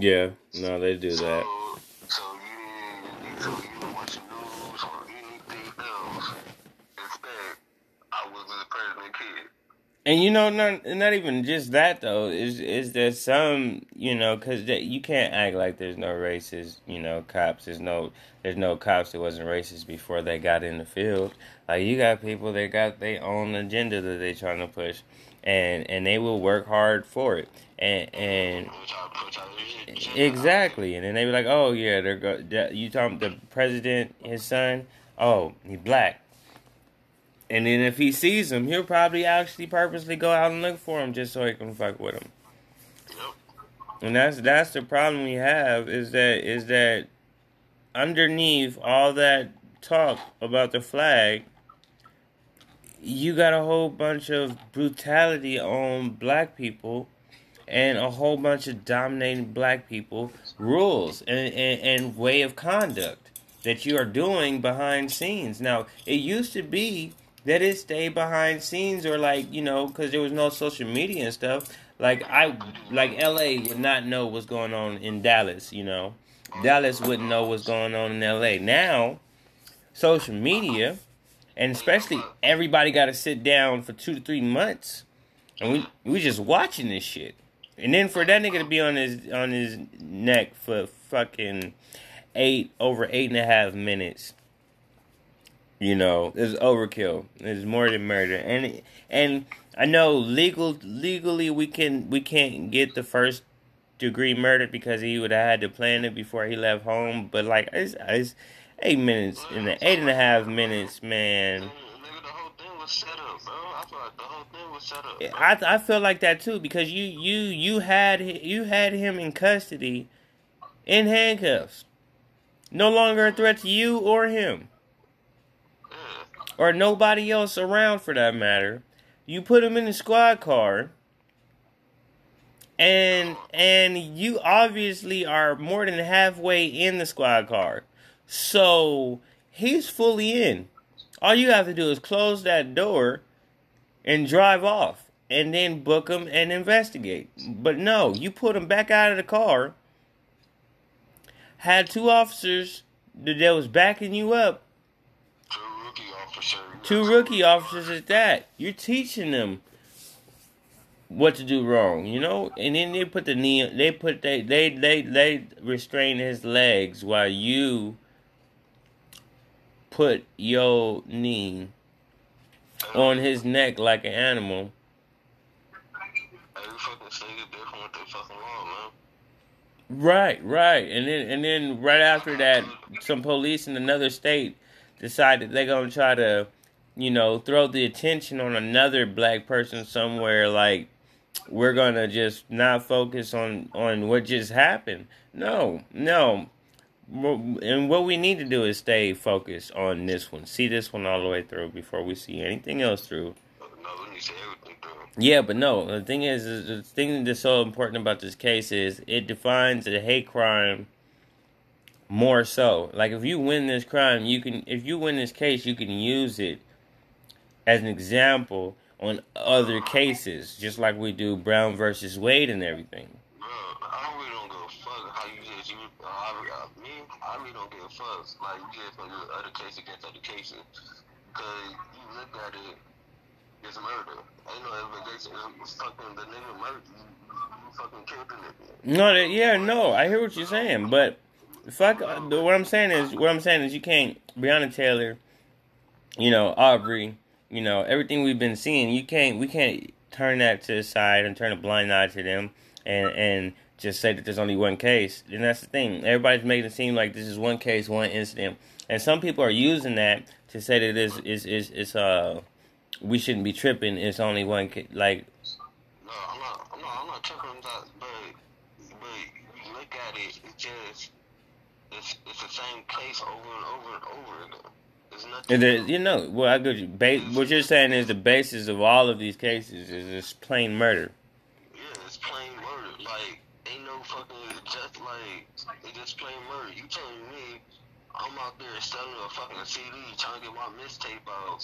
Yeah, no, they do so, that. So you so you watch the news or anything else. Instead, I was the president kid. And you know, not not even just that though. Is is there some you know because you can't act like there's no racist you know cops. There's no there's no cops that wasn't racist before they got in the field. Like you got people that got their own agenda that they trying to push, and and they will work hard for it. And and Which I put out this shit. exactly, and then they be like, oh yeah, they're go. You talking the president, his son? Oh, he black. And then if he sees him, he'll probably actually purposely go out and look for him just so he can fuck with him. And that's that's the problem we have is that is that underneath all that talk about the flag, you got a whole bunch of brutality on black people and a whole bunch of dominating black people rules and, and, and way of conduct that you are doing behind scenes. Now, it used to be that it stayed behind scenes or like, you know, because there was no social media and stuff. Like I like LA would not know what's going on in Dallas, you know. Dallas wouldn't know what's going on in LA. Now, social media and especially everybody got to sit down for 2 to 3 months and we we just watching this shit. And then for that nigga to be on his on his neck for fucking eight over eight and a half minutes, you know, is overkill. It's more than murder. And and I know legal legally we can we can't get the first degree murder because he would have had to plan it before he left home. But like it's, it's eight minutes in the eight and a half minutes, man. I I feel like that too because you you you had you had him in custody, in handcuffs, no longer a threat to you or him or nobody else around for that matter. You put him in the squad car, and and you obviously are more than halfway in the squad car, so he's fully in. All you have to do is close that door and drive off and then book him and investigate. But no, you put him back out of the car, had two officers that was backing you up, Two rookie officers. two rookie officers at that. You're teaching them what to do wrong, you know? And then they put the knee they put they they they they restrain his legs while you put your knee on his neck like an animal. Every fucking state is different with their fucking law, man. Right, right. And then and then right after that, some police in another state decided they're gonna try to, you know, throw the attention on another black person somewhere like we're gonna just not focus on on what just happened. No, no. And what we need to do is stay focused on this one. See this one all the way through before we see anything else through. Yeah, but no. The thing is, is the thing that's so important about this case is it defines a hate crime more so. Like if you win this crime, you can. If you win this case, you can use it as an example on other cases, just like we do Brown versus Wade and everything. Bro, I really don't give a fuck how you just you. Uh, I, I, really don't give a fuck. Like you just gonna do other case against other cases, cause you look at it, it's murder. Ain't no investigation. It's fucking the nigga murder. You, fucking killed the nigga. No, that, yeah, no, I hear what you're saying, but fuck. What I'm saying is, what I'm saying is, you can't Breonna Taylor, you know, Aubrey, you know, everything we've been seeing. You can't, we can't turn that to the side and turn a blind eye to them, and and just say that there's only one case. And that's the thing. Everybody's making it seem like this is one case, one incident, and some people are using that to say that this is is is uh we shouldn't be tripping. It's only one ca- like No, I'm not. I'm not. I'm not tripping that. But but you look at it, it's just it's it's the same case over and over and over again. There's nothing. The, you know, well, I you. Ba- what you're saying is the basis of all of these cases is just plain murder. Yeah, it's plain murder. Like, fucking just like it's just plain murder. You telling me I'm out there selling a fucking CD trying to get my mixtape out,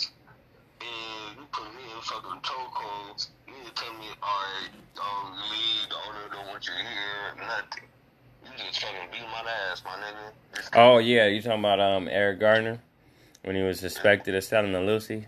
and you put me in fucking chokeholds. You need to tell me, alright, um, me nothing. You just fucking beat my ass, my nigga. Oh yeah, you talking about um Eric Gardner when he was suspected of selling the Lucy?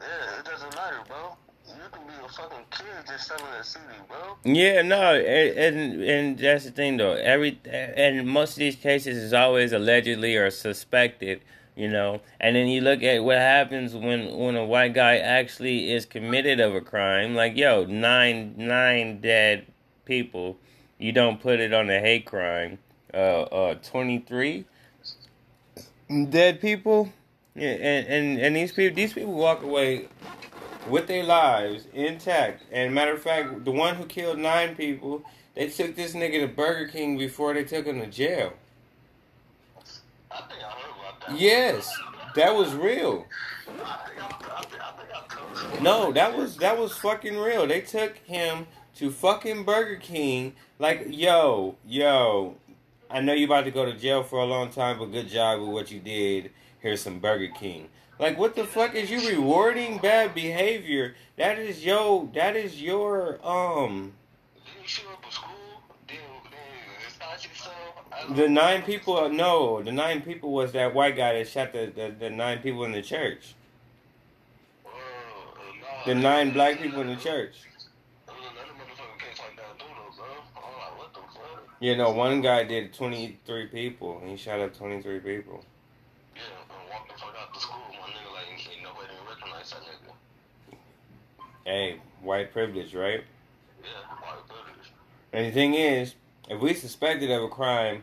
Yeah, it doesn't matter, bro. You can be a fucking kid just selling a CD, bro. Yeah, no, and and, and that's the thing though. Every and most of these cases is always allegedly or suspected, you know. And then you look at what happens when when a white guy actually is committed of a crime. Like yo, nine nine dead people. You don't put it on a hate crime. Uh, uh, twenty three dead people. Yeah, and, and and these people these people walk away with their lives intact. And matter of fact, the one who killed nine people, they took this nigga to Burger King before they took him to jail. I think I heard about that. Yes, that was real. I think I, I, think, I think I told you. No, that was that was fucking real. They took him to fucking Burger King. Like, yo, yo, I know you about to go to jail for a long time, but good job with what you did. Here's some Burger King. Like, what the fuck is you rewarding bad behavior? That is yo. That is your um. The nine people, no, the nine people was that white guy that shot the, the, the nine people in the church. The nine black people in the church. You know, one guy did 23 people. He shot up 23 people. Yeah, and walked the fuck out the school, my nigga, like, ain't nobody didn't recognize that nigga. Hey, white privilege, right? Yeah, white privilege. And the thing is, if we suspected of a crime,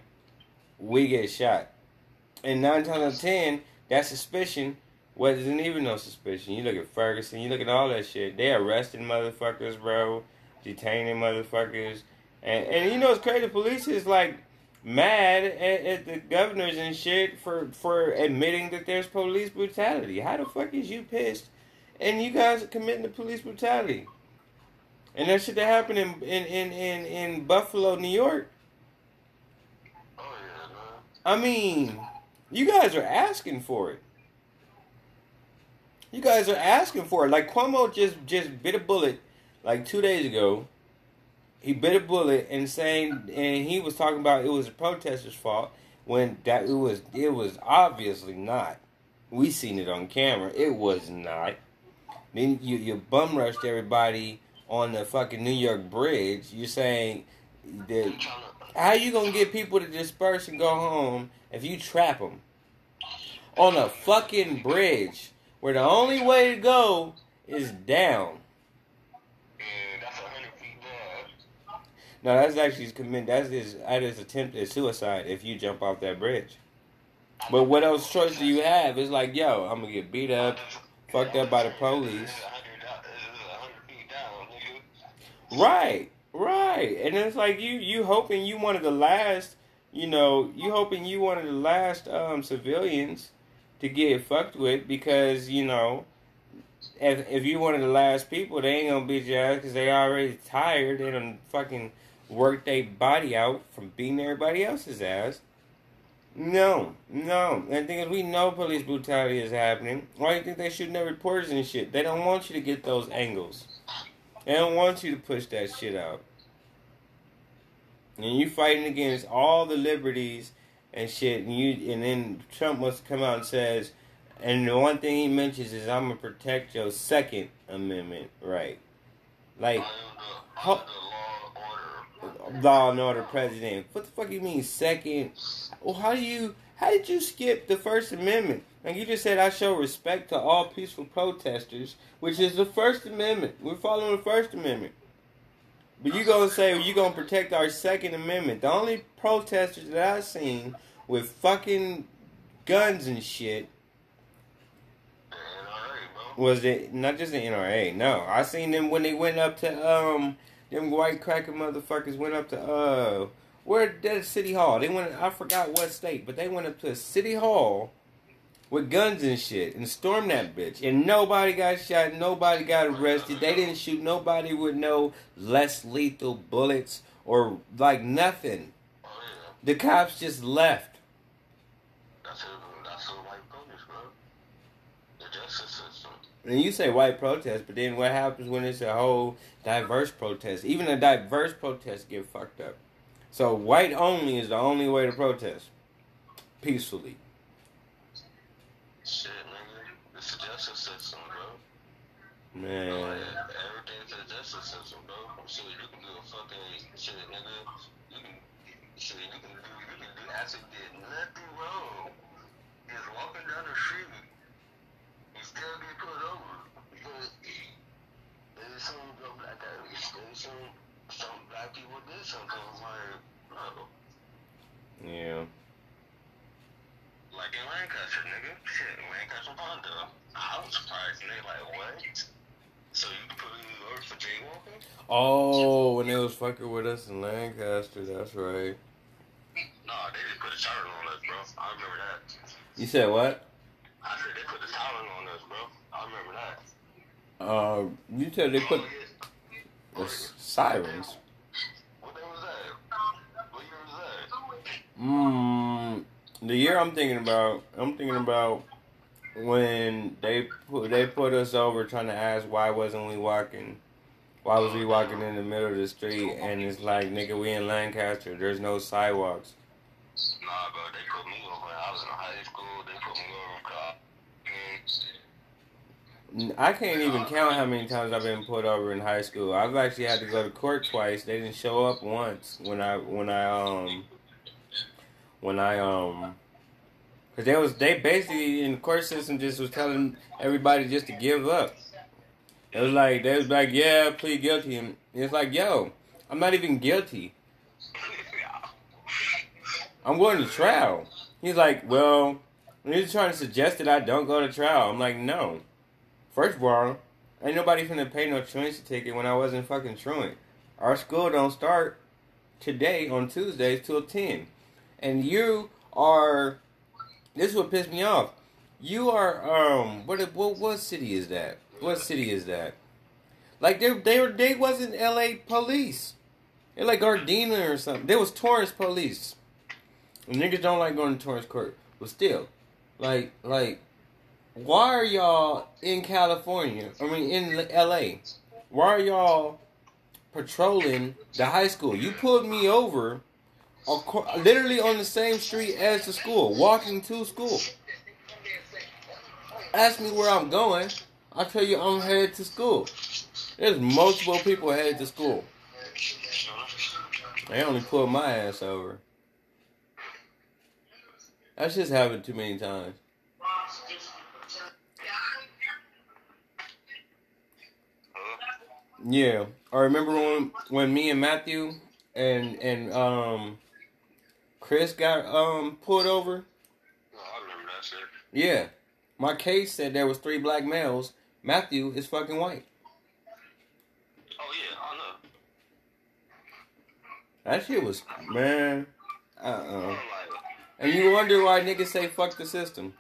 we get shot. And nine times out of ten, that suspicion wasn't even no suspicion. You look at Ferguson, you look at all that shit. They arresting motherfuckers, bro, detaining motherfuckers, and and you know it's crazy. The police is like mad at, at the governors and shit for for admitting that there's police brutality. How the fuck is you pissed? And you guys are committing the police brutality. And that shit that happened in in, in, in, in Buffalo, New York. Oh, yeah. I mean, you guys are asking for it. You guys are asking for it. Like Cuomo just just bit a bullet like two days ago. He bit a bullet and saying and he was talking about it was the protesters' fault when that it was it was obviously not. We seen it on camera. It was not. Then you you bum rushed everybody on the fucking New York bridge. You're saying that how you gonna get people to disperse and go home if you trap them on a fucking bridge where the only way to go is down? No, that's actually commit. That's his that is attempted suicide if you jump off that bridge. But what else choice do you have? It's like, yo, I'm gonna get beat up, fucked up by the police. Right, right. And it's like you you hoping you one of the last, you know, you hoping you one of the last um civilians to get fucked with because, you know, if if you one of the last people, they ain't gonna beat your ass because they already tired. They done fucking worked their body out from beating everybody else's ass. No, no. And the thing is, we know police brutality is happening. Why do you think they shooting their reporters and shit? They don't want you to get those angles. They don't want you to push that shit out. And you fighting against all the liberties and shit, and you and then Trump must come out and says, and the one thing he mentions is I'm gonna protect your Second Amendment right, like Ho- law and order president. What the fuck you mean second? Well, how do you? How did you skip the First Amendment? Like you just said, I show respect to all peaceful protesters, which is the First Amendment. We're following the First Amendment. But you gonna say well, you gonna protect our Second Amendment? The only protesters that I've seen with fucking guns and shit was it not just the NRA? No, I seen them when they went up to um them white cracker motherfuckers went up to uh where that city hall. They went I forgot what state, but they went up to a city hall with guns and shit and stormed that bitch. And nobody got shot, nobody got arrested. They didn't shoot nobody with no less lethal bullets or like nothing. The cops just left. That's a, that's a white police, bro. The justice system. And you say white protest, but then what happens when it's a whole diverse protest? Even a diverse protest get fucked up. So white only is the only way to protest peacefully. Shit, nigga. It's a justice system, bro. Man, Like, everything's a justice system, bro. Shit, you can do a fucking shit, nigga. You can shit, you can do you can do actually did nothing wrong. Just walking down the street. Still get put over. But there's some black guys, there's some some black people did something like no. yeah. Like in Lancaster, nigga. Shit, Lancaster Honda. I was surprised. And they like, what? So you put me over for jaywalking? Oh, when they was fucking with us in Lancaster, that's right. Nah, they just put a siren on us, bro. I remember that. You said what? I said they put the siren on us, bro. I remember that. Uh, you said they put the sirens. What day was that? What year was that? Mm, the year I'm thinking about, I'm thinking about when they put they put us over trying to ask why wasn't we walking, why was we walking in the middle of the street, and it's like nigga we in Lancaster, there's no sidewalks. Nah, bro, they put me over. I was in high school. They put me over. N- I can't even count how many times I've been put over in high school. I've actually had to go to court twice. They didn't show up once when I when I um when I um because they was they basically in the court system just was telling everybody just to give up. It was like they was like yeah plead guilty and it's like yo I'm not even guilty. I'm going to trial. He's like well he's trying to suggest that I don't go to trial. I'm like no. First of all, ain't nobody finna pay no truancy ticket when I wasn't fucking truant. Our school don't start today on Tuesdays till ten, and you are. This is what pissed me off. You are um. What what what city is that? What city is that? Like they they they wasn't L.A. police. They're like Gardena or something. They was Torrance police. Niggas don't like going to Torrance court, but still, like like why are y'all in California? I mean, in L.A. Why are y'all patrolling the high school? You pulled me over, literally on the same street as the school, walking to school. Ask me where I'm going. I tell you I'm headed to school. There's multiple people headed to school. They only pulled my ass over. That's just happened too many times. Yeah, I remember when when me and Matthew and and um Chris got um pulled over. No, I remember that shit. Yeah, my case said there was three black males. Matthew is fucking white. Oh yeah, I know. That shit was man. Uh uh I'm like, And you wonder why niggas say fuck the system.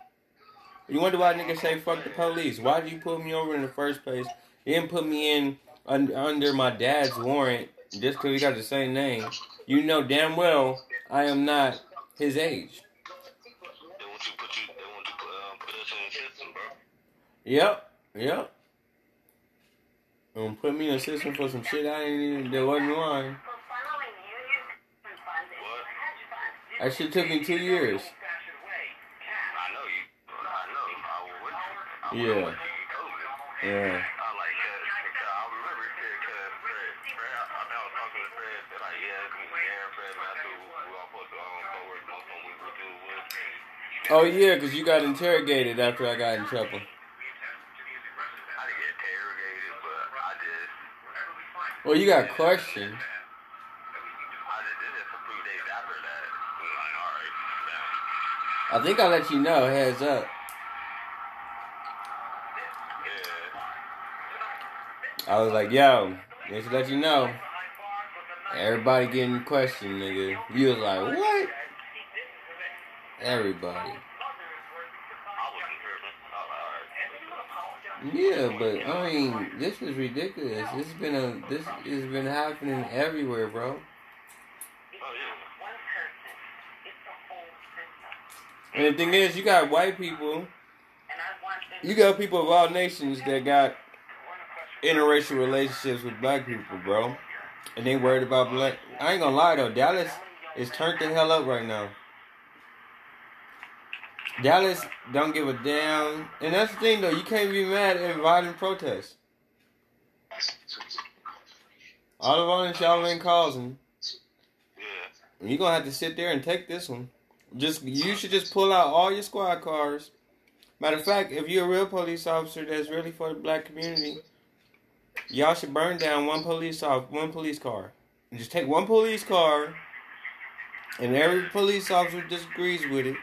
You wonder why niggas say fuck the police. Why did you put me over in the first place? You didn't put me in un- under my dad's warrant just because we got the same name. You know damn well I am not his age. they want you put you, they put, uh, put us in the system, bro. Yep, yep. And put me in a system for some shit I ain't even, that wasn't mine. What? That shit took me two years. Yeah. Yeah. Oh yeah, because you got interrogated after I got in trouble. Well, you got questioned. I think I'll let you know. Heads up. I was like, yo, just let you know. Everybody getting questioned, nigga. You was like, what? Everybody. Yeah, but I mean, this is ridiculous. This has been a this has been happening everywhere, bro. Oh, yeah. And the thing is, you got white people, you got people of all nations that got interracial relationships with black people, bro. And they worried about black. I ain't gonna lie though, Dallas is turned the hell up right now. Dallas don't give a damn, and that's the thing though. You can't be mad at violent protests. All the violence y'all ain't causing. Yeah. You're gonna have to sit there and take this one. Just you should just pull out all your squad cars. Matter of fact, if you're a real police officer that's really for the black community, y'all should burn down one police off one police car. And just take one police car, and every police officer disagrees with it.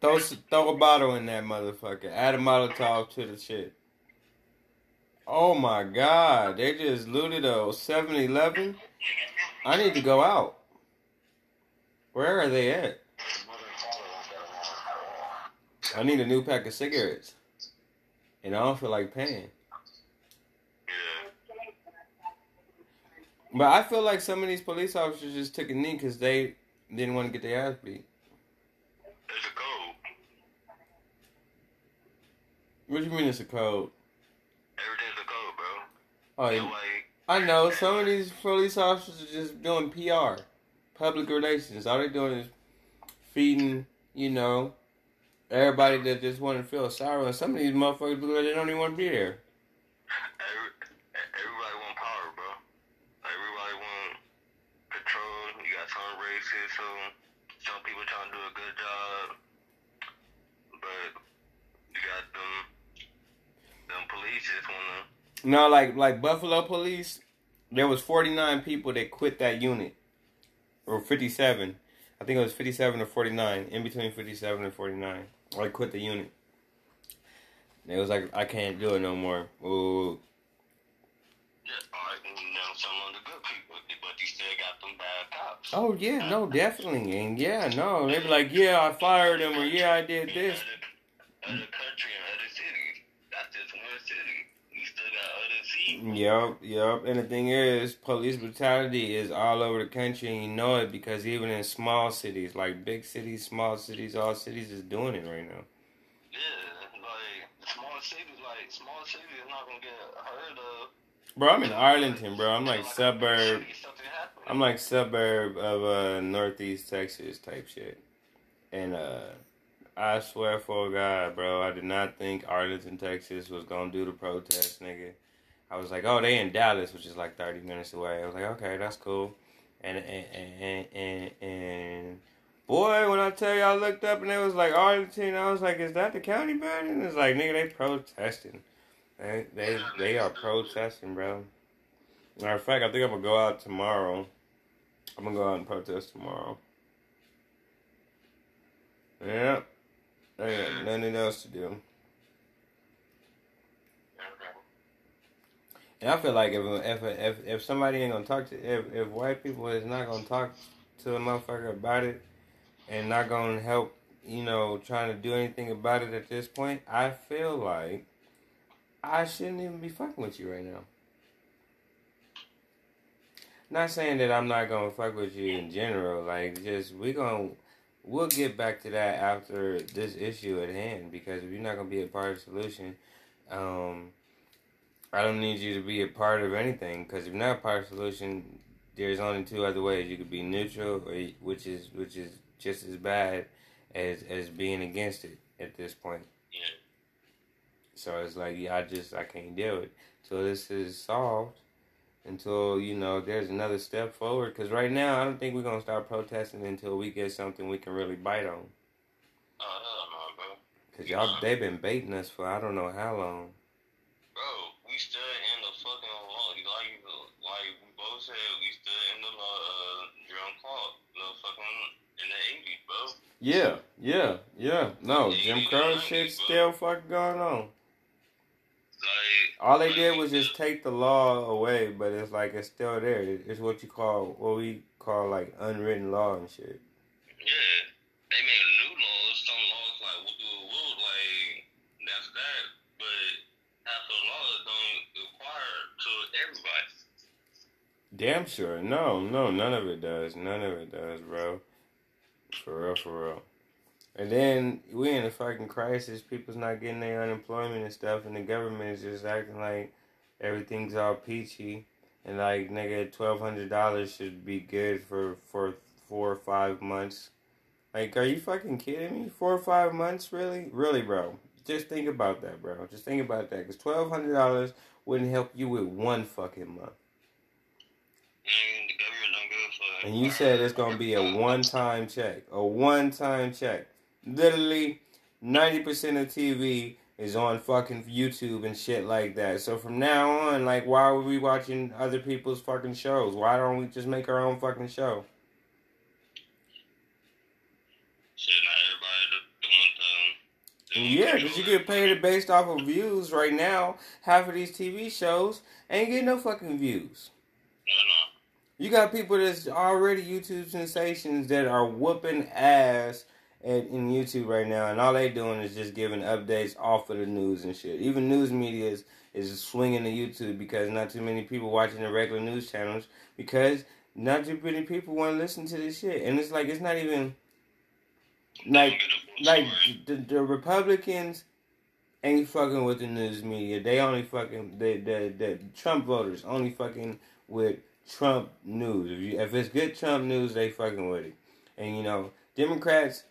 Throw throw a bottle in that motherfucker. Add a Molotov to the shit. Oh my god, they just looted a 7-Eleven. I need to go out. Where are they at? I need a new pack of cigarettes. And I don't feel like paying. Yeah. But I feel like some of these police officers just took a knee because they didn't want to get their ass beat. There's a code. What do you mean it's a code? Everything's a code, bro. Oh, yeah. I know. Some of these police officers are just doing PR, public relations. All they're doing is feeding, you know, everybody that just want to feel sorry. And some of these motherfuckers, because they don't even want to be there. everybody want power, bro. Everybody want control. You got some races, so some people trying to do a good job, but you got them, them police just wanna. No, like like Buffalo Police, there was 49 people that quit that unit, or 57. I think it was 57 or 49, in between 57 and 49. I quit the unit. It was like I can't do it no more. Ooh, Yeah, alright, and now some of the good people, but you still got them bad cops. Oh yeah, no, definitely, and yeah, no, they'd be like, yeah, I fired him, or yeah, I did this. Other country and other cities. That's just one city. You still got other cities. Yep, yep. And the thing is, police brutality is all over the country, and you know it because even in small cities, like big cities, small cities, all cities is doing it right now. Yeah, like small cities, like small cities is not gonna get heard of. Bro, I'm in Arlington, bro. I'm like suburb. Something happened. I'm like suburb of uh northeast Texas type shit. And uh I swear for God, bro, I did not think Arlington, Texas was gonna do the protest, nigga. I was like, oh, they in Dallas, which is like 30 minutes away. I was like, okay, that's cool. And and and and, and boy, when I tell you I looked up and it was like Arlington, I was like, is that the county building? It's like, nigga, they protesting. They they they are protesting, bro. Matter of fact, I think I'm gonna go out tomorrow. I'm gonna go out and protest tomorrow. Yeah. I got nothing else to do. And I feel like if if if if somebody ain't gonna talk to if if white people is not gonna talk to a motherfucker about it and not gonna help, you know, trying to do anything about it at this point, I feel like I shouldn't even be fucking with you right now. Not saying that I'm not gonna fuck with you in general, like just we gonna we'll get back to that after this issue at hand because if you're not gonna be a part of the solution, um, I don't need you to be a part of anything because if you're not a part of the solution, there's only two other ways you could be neutral, or which is which is just as bad as as being against it at this point. Yeah. So it's like, yeah, I just I can't deal with it. So this is solved until you know there's another step forward. Because right now, I don't think we're gonna start protesting until we get something we can really bite on. Oh no, bro. Cause y'all they've been baiting us for I don't know how long. Still in the fucking law. Like, like we both said, we still in the law, uh, Clark, the fucking in the eighties, bro. Yeah, yeah, yeah. No, Jim Crow shit still fucking going on. Like, All they did was just take the law away, but it's like it's still there. It's what you call what we call like unwritten law and shit. yeah, they made new laws. Some laws like we'll do a will, like that's that. But half the laws don't require to everybody. Damn sure. No, no, none of it does. None of it does, bro. For real, for real. And then we in a fucking crisis. People's not getting their unemployment and stuff, and the government is just acting like everything's all peachy, and like nigga, twelve hundred dollars should be good for for four or five months. Like, are you fucking kidding me? Four or five months, really, really, bro. Just think about that, bro. Just think about that, because twelve hundred dollars wouldn't help you with one fucking month. Mm, the government don't give a fuck. And you said it's gonna be a one-time check, a one-time check. Literally, ninety percent of TV is on fucking YouTube and shit like that. So from now on, like, why are we watching other people's fucking shows? Why don't we just make our own fucking show? Shit, not everybody the, the one time. Yeah, because you get paid based off of views right now. Half of these TV shows ain't getting no fucking views. No, no. You got people that's already YouTube sensations that are whooping ass at, in YouTube right now, and all they doing is just giving updates off of the news and shit. Even news media is, is swinging to YouTube because not too many people watching the regular news channels because not too many people want to listen to this shit. And it's like it's not even like like the, the Republicans ain't fucking with the news media. They only fucking the the the Trump voters only fucking with Trump news. If you if it's good Trump news, they fucking with it. And you know, Democrats,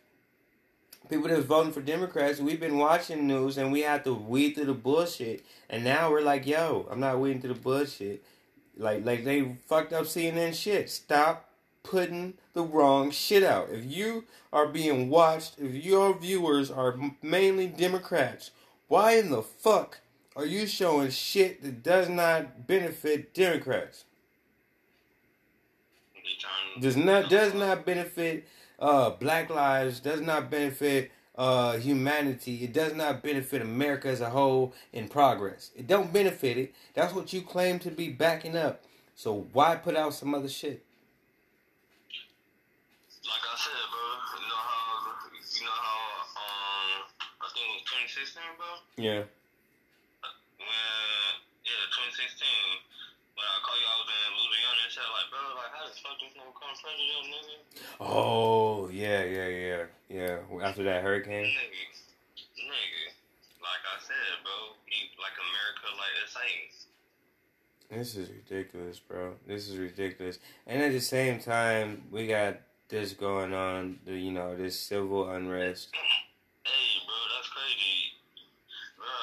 people that's voting for Democrats, we've been watching news and we have to weed through the bullshit. And now we're like, yo, I'm not weeding through the bullshit. Like like they fucked up CNN shit. Stop putting the wrong shit out. If you are being watched, if your viewers are mainly Democrats, why in the fuck are you showing shit that does not benefit Democrats? Does not does not benefit uh, Black lives. Does not benefit uh, humanity. It does not benefit America as a whole in progress. It don't benefit it. That's what you claim to be backing up. So why put out some other shit? Like I said, bro, you know how, you know how, um, I think 2016, bro? Yeah. When, yeah, 2016, when I called you, I was in Louisiana and shit, like, bro, like, how the fuck this nigga become president, nigga? Oh yeah yeah yeah yeah. After that hurricane. Nigga, nigga, like I said, bro, he, like America, like the same. This is ridiculous, bro. This is ridiculous. And at the same time, we got this going on. The you know this civil unrest. Hey, bro, that's crazy.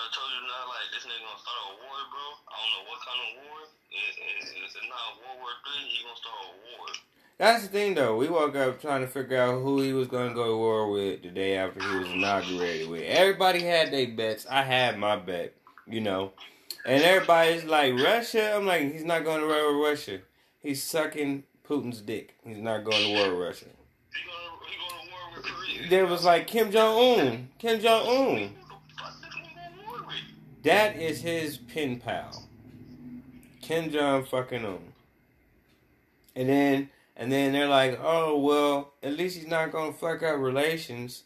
Told you not like this nigga gonna start a war, bro. I don't know what kind of war. It's, it's, it's not World War Three. He gonna start a war. That's the thing, though. We woke up trying to figure out who he was going to go to war with the day after he was inaugurated with. Everybody had their bets. I had my bet, you know. And everybody's like, Russia? I'm like, he's not going to war with Russia. He's sucking Putin's dick. He's not going to war with Russia. He gonna he gonna war with Korea. There was like Kim Jong Un. Kim Jong Un. Who the fuck nigga gonna war with? That is his pen pal. Kim Jong fucking Un. And then and then they're like, oh well, at least he's not gonna fuck up relations.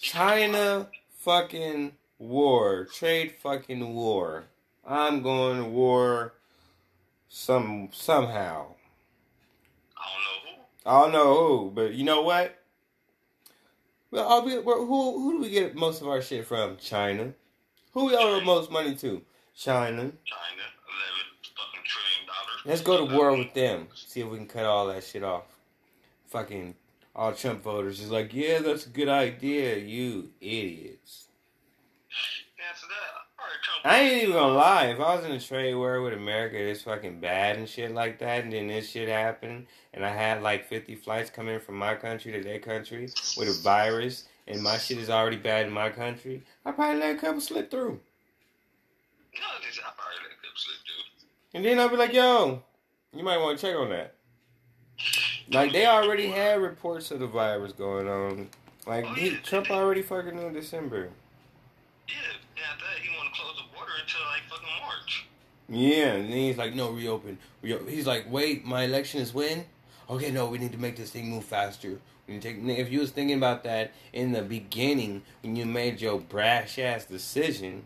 China fucking war. Trade fucking war. I'm going to war some somehow. I don't know who. I don't know who, but you know what? Well, I'll be, well, who who do we get most of our shit from? China. Who we owe the most money to? China. China, eleven fucking trillion dollars. Let's go to war with them. See if we can cut all that shit off. Fucking all Trump voters is like, yeah, that's a good idea, you idiots. Answer that. All right, Trump. I ain't even gonna lie. If I was in a trade war with America, it's fucking bad and shit like that, and then this shit happened, and I had like 50 flights coming from my country to their country with a virus, and my shit is already bad in my country, I probably let a couple slip through. No, I probably let them slip through. And then I'll be like, yo, you might want to check on that. Like, they already had reports of the virus going on. Like, oh, he, Trump already fucking knew in December. Yeah, yeah. After that, he want to close the border until like fucking March. Yeah, and then he's like, no, reopen. Reo-. He's like, wait, my election is when? Okay, no, we need to make this thing move faster. We need to take, if you was thinking about that in the beginning when you made your brash ass decision,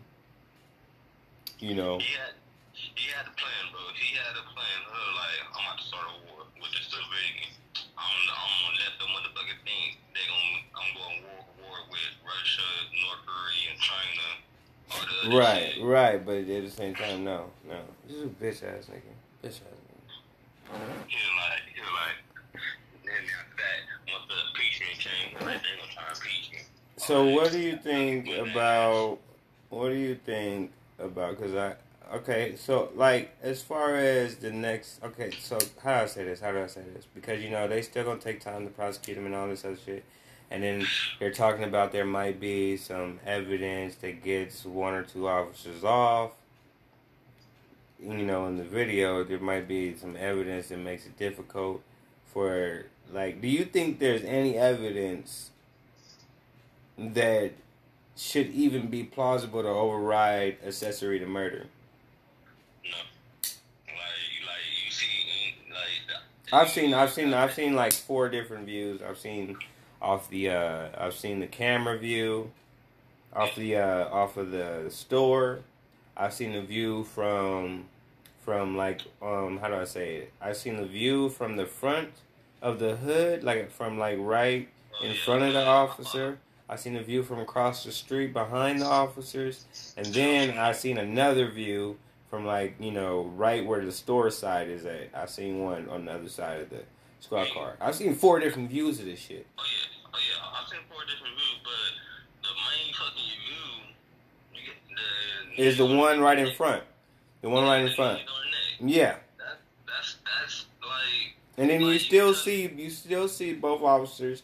you know, He had, he had a plan, bro. He had a plan. Uh, like, I'm about to start a war with the civilians. I'm, I'm gonna let them motherfucking think they gonna, I'm going war war with Russia, North Korea, and China. Right, shit. right, but at the same time, no, no. This is a bitch ass nigga. Bitch ass nigga. He like, he like, then after that, once the impeachment came, like, they gonna try to impeach me. So what do you think about? What do you think about? Because I okay, so like as far as the next okay, so how do I say this? How do I say this? Because you know they still gonna take time to prosecute him and all this other shit, and then they're talking about there might be some evidence that gets one or two officers off. You know, in the video, there might be some evidence that makes it difficult for like. Do you think there's any evidence? That should even be plausible to override accessory to murder. No. Like, like, you see, like, the- I've seen, I've seen, I've seen like four different views. I've seen off the, uh, I've seen the camera view, off the, uh, off of the store. I've seen the view from, from like, um, how do I say it? I've seen the view from the front of the hood, like from like right in front of the officer. I seen a view from across the street behind the officers, and then I seen another view from like you know right where the store side is at. I seen one on the other side of the squad car. I've seen four different views of this shit. Oh yeah, oh yeah. I've seen four different views, but the main fucking view, the Is the one right in front? The one right in front. nigga on the neck. Yeah, That, that's that's like and then you still see you still see both officers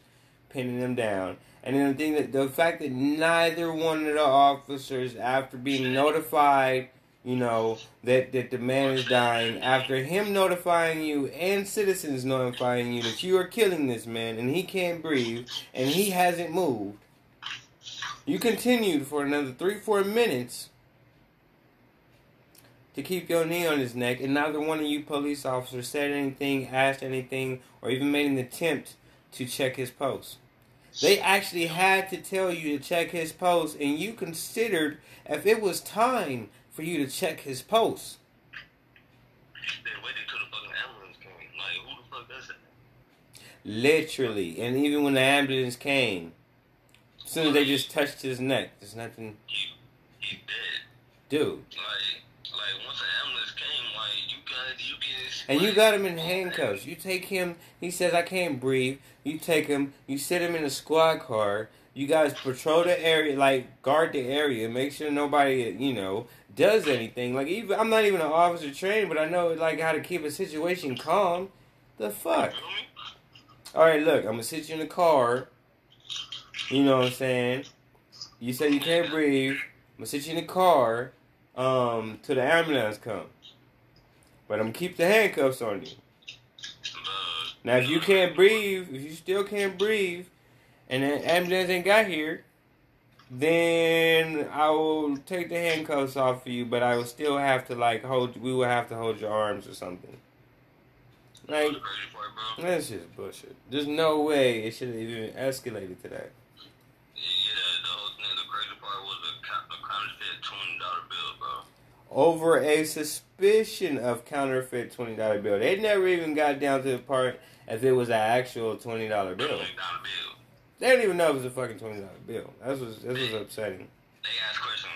pinning them down. And then the thing that the fact that neither one of the officers, after being notified, you know, that, that the man is dying, after him notifying you and citizens notifying you that you are killing this man and he can't breathe and he hasn't moved, you continued for another three, four minutes to keep your knee on his neck, and neither one of you police officers said anything, asked anything, or even made an attempt to check his pulse. They actually had to tell you to check his pulse, and you considered if it was time for you to check his pulse. they waited till the fucking ambulance came. Like who the fuck does that? Literally. And even when the ambulance came, as soon as they just touched his neck, there's nothing. He he dead. Dude. Like once the ambulance came, like you got you get And you got him in handcuffs. You take him, he says, I can't breathe. You take him, you sit him in a squad car. You guys patrol the area, like guard the area, make sure nobody, you know, does anything. Like even I'm not even an officer trained, but I know like how to keep a situation calm. The fuck. All right, look, I'm gonna sit you in the car. You know what I'm saying? You say you can't breathe. I'm gonna sit you in the car um, till the ambulance comes. But I'm gonna keep the handcuffs on you. Now, if you can't breathe, if you still can't breathe, and the ambulance ain't got here, then I will take the handcuffs off for you. But I will still have to like hold. We will have to hold your arms or something. Like the crazy part, bro. that's just bullshit. There's no way it should have even escalated to that. Yeah, the, the whole thing, the crazy part was a, co- a counterfeit twenty dollar bill, bro. Over a suspicion of counterfeit twenty dollar bill. They never even got down to the part if it was an actual twenty dollar bill. Bill. They didn't even know it was a fucking twenty dollar bill. That was that was upsetting. They asked questions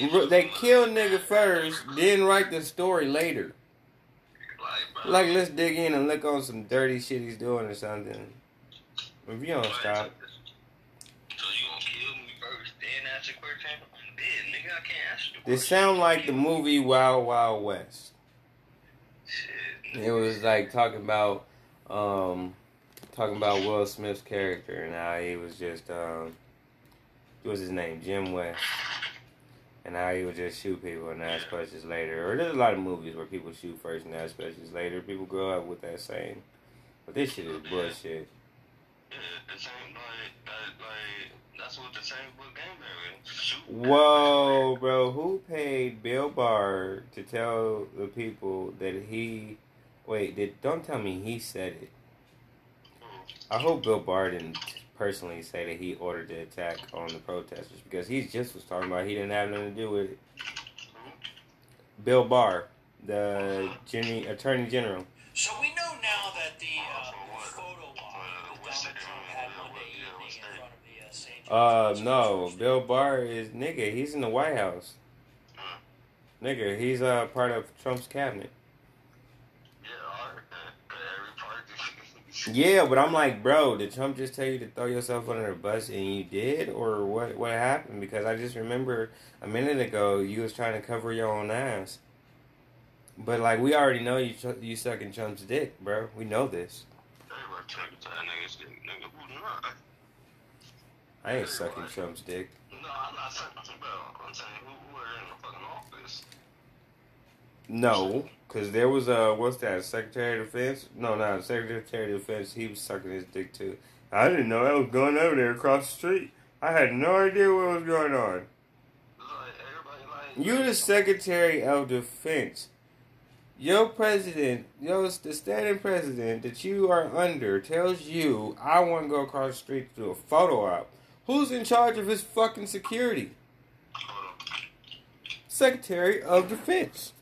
later. Then, then They kill nigga first, then write the story later. Like. Like let's dig in and look on some dirty shit he's doing or something. If you don't stop, So you gonna kill me first, then ask the question? I'm dead, nigga. I can't ask you. the this sound like the movie Wild Wild West. It was like talking about um talking about Will Smith's character and how he was just um what was his name? Jim West. And how he would just shoot people and ask questions later. Or there's a lot of movies where people shoot first and ask questions later. People grow up with that saying. But this shit is bullshit. Yeah, the same like that, like that's what the same book game is. Whoa, bro, who paid Bill Barr to tell the people that he wait, did don't tell me he said it. I hope Bill Barr didn't personally say that he ordered the attack on the protesters because he just was talking about he didn't have nothing to do with it. Bill Barr, the Gen- Attorney General. So we know now that the uh, uh, no, Bill Barr is nigga. He's in the White House. Nigga, he's uh part of Trump's cabinet. Yeah, I heard that. Every party. Yeah, but I'm like, bro, did Trump just tell you to throw yourself under the bus and you did, or what? What happened? Because I just remember a minute ago you was trying to cover your own ass. But like, we already know you you sucking Trump's dick, bro. We know this. Everybody trying to tell that nigga shit. Nigga, who not? I ain't sucking Trump's dick. No, I'm not saying, bro. I'm saying who, who are in the fucking office. No, because there was a what's that? Secretary of Defense? No, not Secretary of Defense. He was sucking his dick too. I didn't know that was going over there across the street. I had no idea what was going on. It's like everybody like. You the Secretary of Defense. Your president, your the standing president that you are under tells you I want to go across the street to do a photo op. Who's in charge of his fucking security? Secretary of Defense.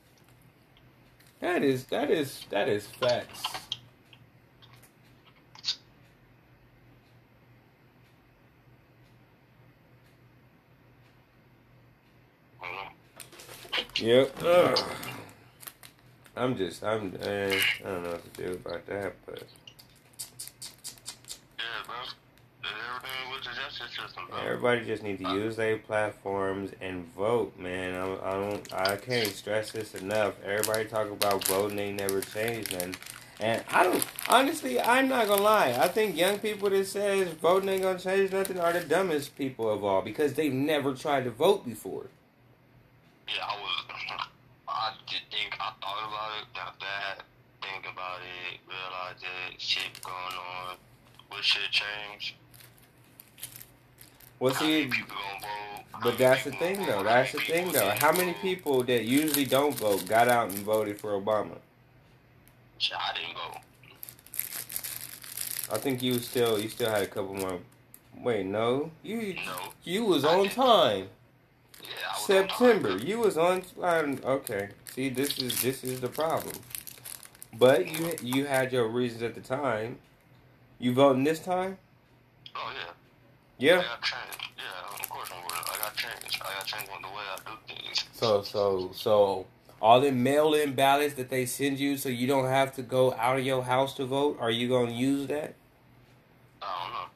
That is that is that is facts. Yep. Ugh. I'm just I'm eh, I don't know what to do about that, but Yeah, bro. Everything with the justice system, bro. Everybody just need to use their platforms and vote, man. I, I don't I can't stress this enough. Everybody talk about voting, they never changed nothing. And I don't honestly, I'm not gonna lie. I think young people that says voting ain't gonna change nothing are the dumbest people of all because they've never tried to vote before. Yeah, I was. I did think I thought about it, got that, think about it, realized that shit going on. What should change? Well, see, people gonna vote? How But that's the thing, though. That's the thing, though. How many people that usually don't vote got out and voted for Obama? I didn't vote. I think you still you still had a couple more. Wait, no, you No. you was on time. Yeah, was on September, time. you was on. um, Okay, see, this is this is the problem. But you you had your reasons at the time. You voting this time? Yeah. Yeah. I got changed. Yeah, of course I would. I got changed. I got changed on the way I do things. So so so all the mail-in ballots that they send you, so you don't have to go out of your house to vote. Are you gonna use that? I don't know.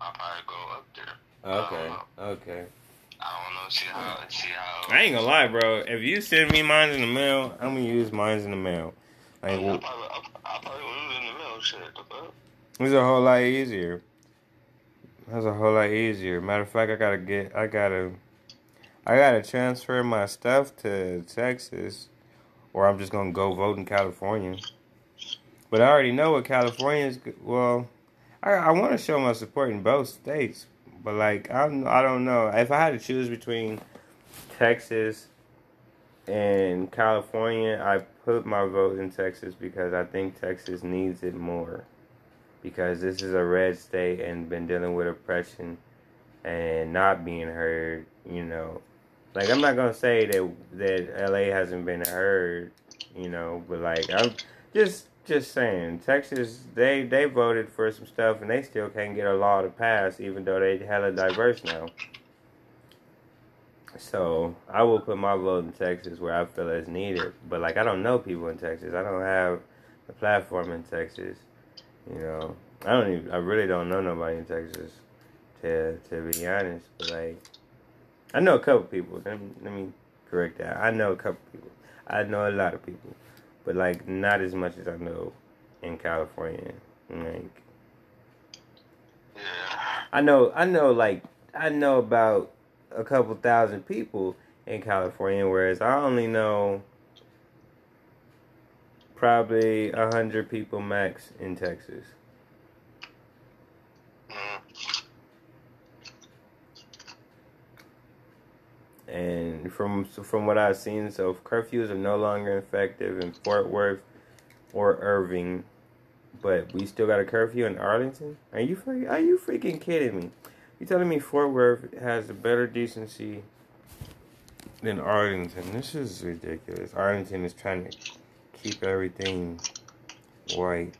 I'll probably go up there. Okay. Okay. I don't know. See how. See how. I ain't gonna lie, bro. If you send me mine in the mail, I'm gonna use mine in the mail. Like, I probably, I, I probably would in the mail. Shit. The fuck? it's a whole lot easier. That's a whole lot easier. Matter of fact, I gotta get, I gotta, I gotta transfer my stuff to Texas, or I'm just gonna go vote in California. But I already know what California is. Well, I I want to show my support in both states, but like I'm, I don't know if I had to choose between Texas and California. I put my vote in Texas because I think Texas needs it more because this is a red state and been dealing with oppression and not being heard. You know, like I'm not gonna say that that LA hasn't been heard. You know, but like I'm just just saying, Texas they they voted for some stuff and they still can't get a law to pass, even though they hella diverse now. So I will put my vote in Texas where I feel it's needed. But like I don't know people in Texas. I don't have a platform in Texas. You know, I don't even. I really don't know nobody in Texas. To to be honest, but like, I know a couple people. Let me, let me correct that. I know a couple people. I know a lot of people, but like not as much as I know in California. Like, Yeah. I know. I know. Like, I know about a couple thousand people in California, whereas I only know probably a hundred people max in Texas. And from from what I've seen, so curfews are no longer effective in Fort Worth or Irving, but we still got a curfew in Arlington. Are you are you freaking kidding me? You telling me Fort Worth has a better decency than Arlington? This is ridiculous. Arlington is trying to keep everything white.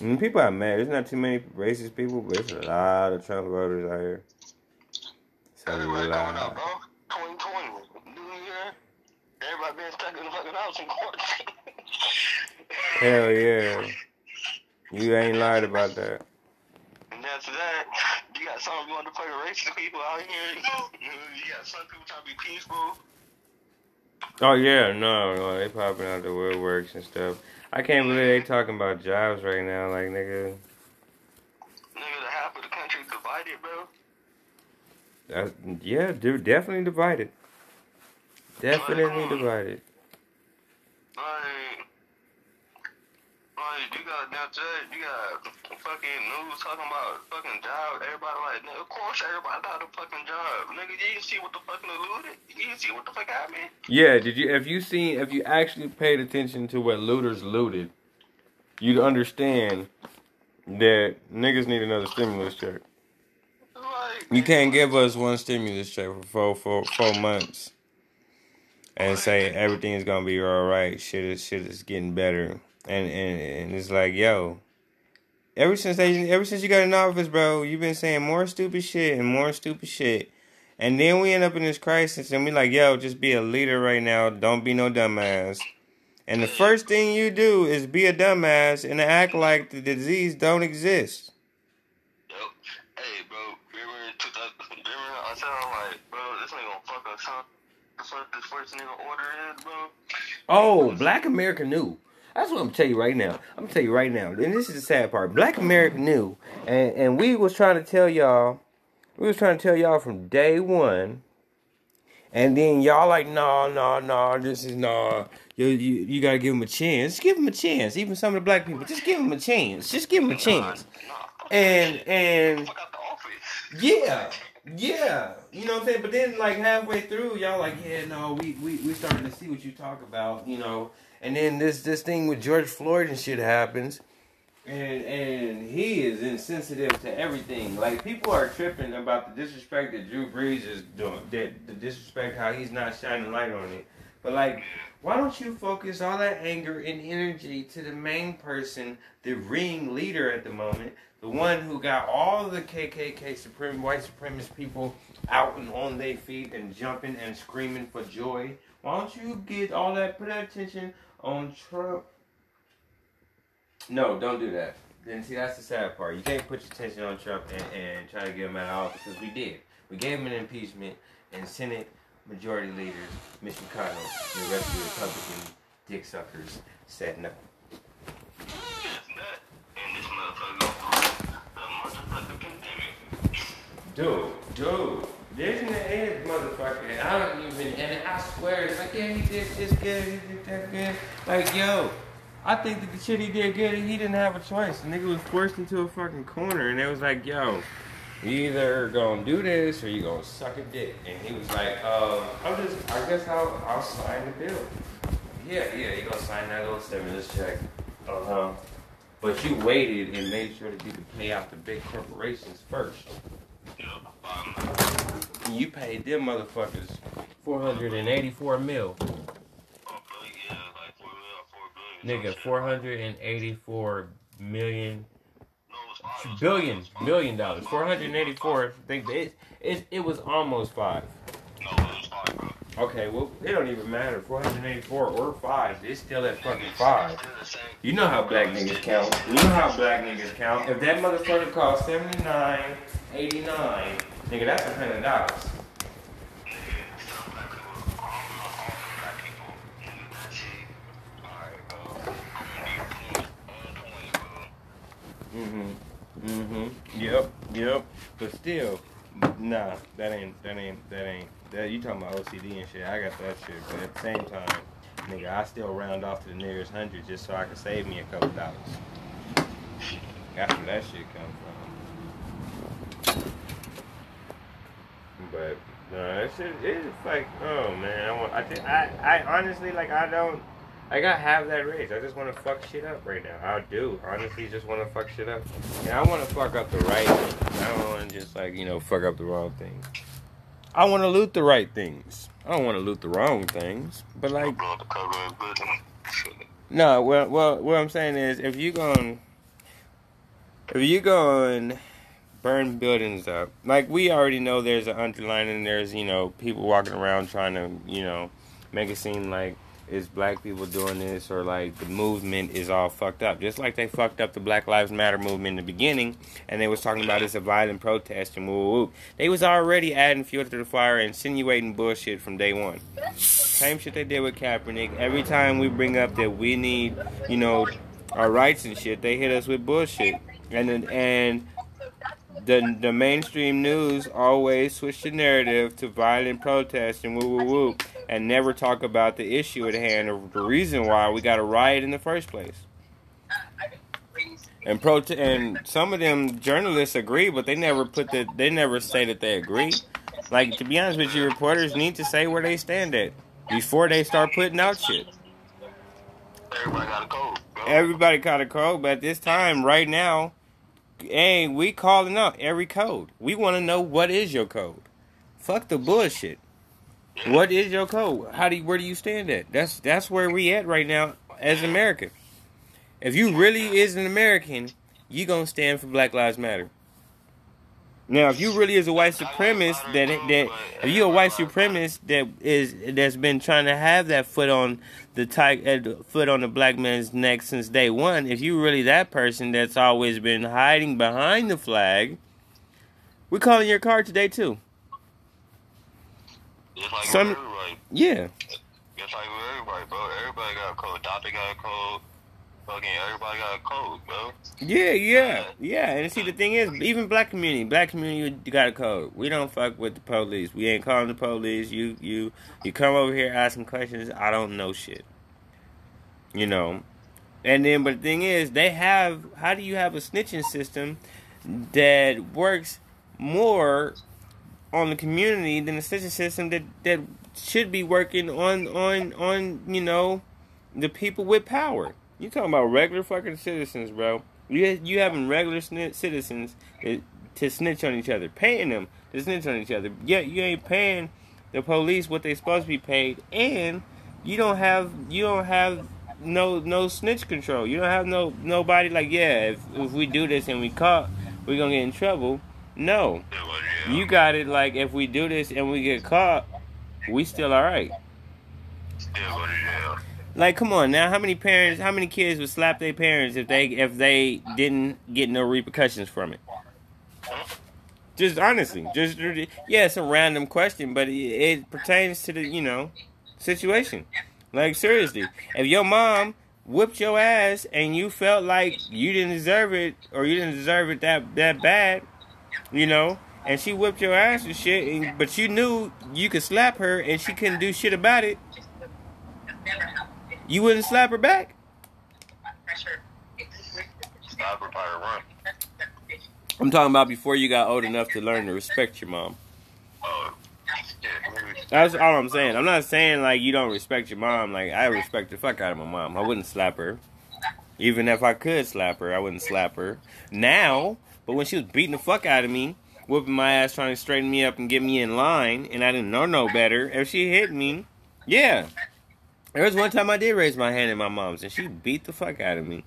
And people are mad. There's not too many racist people, but there's a lot of Trump voters out here. It's a Everybody lot. out, bro. 2020, New Year. Everybody been stuck in the fucking house in quarantine. Hell yeah. You ain't lied about that. And after that, you got some motherfucking racist people out here. Some people trying to be peaceful. Oh yeah, no, no, they popping out the woodworks and stuff. I can't believe they talking about jobs right now, like nigga. Nigga, the half of the country divided, bro. That's, yeah, dude, definitely divided. Definitely um, divided. Like, like you got now, Judge, you got fucking news talking about fucking job. Everybody like, nigga, of course everybody got a fucking job. Nigga, you didn't see what the fucking looted. You didn't see what the fuck happened. Yeah, did you? If you seen, if you actually paid attention to what looters looted, you'd understand that niggas need another stimulus check. Like, You can't give us one stimulus check for four, four, four months and say everything's gonna be all right. Shit is shit is getting better, and and, and it's like yo. Ever since they, ever since you got in office, bro, you've been saying more stupid shit and more stupid shit, and then we end up in this crisis, and we like, yo, just be a leader right now. Don't be no dumbass. And the first thing you do is be a dumbass and act like the disease don't exist. Yo, hey, bro, remember in 2000, remember I said, I'm like, bro, this nigga gonna fuck us up. The first, this first nigga order is, bro. Oh, Black America knew. That's what I'm gonna tell you right now. I'm gonna tell you right now. And this is the sad part. Black America knew, and and we was trying to tell y'all. We was trying to tell y'all from day one. And then y'all like, no, no, no, this is no. You, you you gotta give them a chance. Just give them a chance. Even some of the black people, just give them a chance. Just give them a chance. And and yeah, yeah. You know what I'm saying? But then like halfway through, y'all like, yeah, no, we we we starting to see what you talk about, you know. And then this this thing with George Floyd and shit happens. And and he is insensitive to everything. Like people are tripping about the disrespect that Drew Brees is doing. That the disrespect how he's not shining light on it. But like, why don't you focus all that anger and energy to the main person, the ring leader at the moment, the one who got all the KKK supreme white supremacist people out and on their feet and jumping and screaming for joy? Why don't you get all that put that attention on Trump? No, don't do that. Then see that's the sad part. You can't put your attention on Trump and, and try to get him out of office because we did. We gave him an impeachment and Senate Majority Leader Mitch McConnell and the rest of the Republican dick suckers said no. Dude, dude, there's an edge, motherfucker. I don't even, and I swear, it's like, yeah, he did this good, he did that good. Like, yo, I think that the shit he did good, he didn't have a choice. The nigga was forced into a fucking corner, and it was like, yo, either gonna do this or you gonna suck a dick. And he was like, uh, I'm just, I guess I'll, I'll sign the bill. Yeah, yeah, you gonna sign that little stimulus check. Uh huh. But you waited and made sure that you could pay out the big corporations first. You paid them motherfuckers 484 mil. four four. Nigga, 484 million billion million dollars. 484. I think it, it it was almost five. Okay, well it don't even matter. 484 or five, it's still at fucking five. You know how black niggas count. You know how black niggas count. If that motherfucker cost 79, 89, nigga, that's a hundred dollars. Mhm. Mhm. Yep. Yep. But still, nah, that ain't that ain't that ain't that. You talking about OCD and shit? I got that shit. But at the same time, nigga, I still round off to the nearest hundred just so I can save me a couple dollars. That's where that shit come from. But no, shit it's like, oh man, I want. I think I I honestly like I don't. Like I have that rage. I just want to fuck shit up right now. I do. Honestly, just want to fuck shit up. And I want to fuck up the right things. I don't want to just like you know fuck up the wrong things. I want to loot the right things. I don't want to loot the wrong things. But like, Blow the cover and good. no. Well, well, what I'm saying is, if you're going if you go and burn buildings up, like we already know, there's an underlining. There's you know people walking around trying to you know make it seem like it's black people doing this or like the movement is all fucked up. Just like they fucked up the Black Lives Matter movement in the beginning, and they was talking about it's a violent protest and woo woo. They was already adding fuel to the fire, insinuating bullshit from day one. Same shit they did with Kaepernick. Every time we bring up that we need, you know, our rights and shit, they hit us with bullshit. And then and the the mainstream news always switch the narrative to violent protest and woo woo woo, and never talk about the issue at hand or the reason why we got a riot in the first place. And prote- and some of them journalists agree, but they never put the they never say that they agree. Like to be honest with you, reporters need to say where they stand at before they start putting out shit. Everybody got a cold. Bro. Everybody got a cold, but at this time, right now, hey, we calling out every code. We want to know what is your code. Fuck the bullshit. What is your code? How do you, where do you stand at? That's that's where we at right now as America. If you really is an American, you gonna stand for Black Lives Matter. Now, if you really is a white supremacist, that that if you a white supremacist that is that's been trying to have that foot on the type uh, foot on the black man's neck since day one, if you really that person that's always been hiding behind the flag, we're calling your card today too. Just like Some- everybody. Yeah, Just like everybody, bro. Everybody got a code. Doctor got a code. Fucking everybody got a code, bro. yeah, yeah, yeah. And see, the thing is, even black community, black community you got a code. We don't fuck with the police. We ain't calling the police. You, you, you come over here asking questions. I don't know shit. You know, and then, but the thing is, they have. How do you have a snitching system that works more on the community than the snitching system that that should be working on on on you know the people with power? You talking about regular fucking citizens, bro? You you having regular sni- citizens that, to snitch on each other, paying them to snitch on each other. Yet you ain't paying the police what they supposed to be paid, and you don't have you don't have no no snitch control. You don't have no nobody like yeah. If if we do this and we caught, we gonna get in trouble. No, you got it. Like if we do this and we get caught, we still all right. Yeah, but yeah. Like, come on now. How many parents, how many kids would slap their parents if they if they didn't get no repercussions from it? Just honestly, just yeah, it's a random question, but it, it pertains to the you know situation. Like seriously, if your mom whipped your ass and you felt like you didn't deserve it or you didn't deserve it that that bad, you know, and she whipped your ass and shit, and, but you knew you could slap her and she couldn't do shit about it, you wouldn't slap her back. Stop her probably run. I'm talking about before you got old enough to learn to respect your mom. That's all I'm saying. I'm not saying like you don't respect your mom. Like I respect the fuck out of my mom. I wouldn't slap her. Even if I could slap her, I wouldn't slap her. Now, but when she was beating the fuck out of me, whooping my ass, trying to straighten me up and get me in line, and I didn't know no better, if she hit me, yeah. There was one time I did raise my hand at my mom's, and she beat the fuck out of me.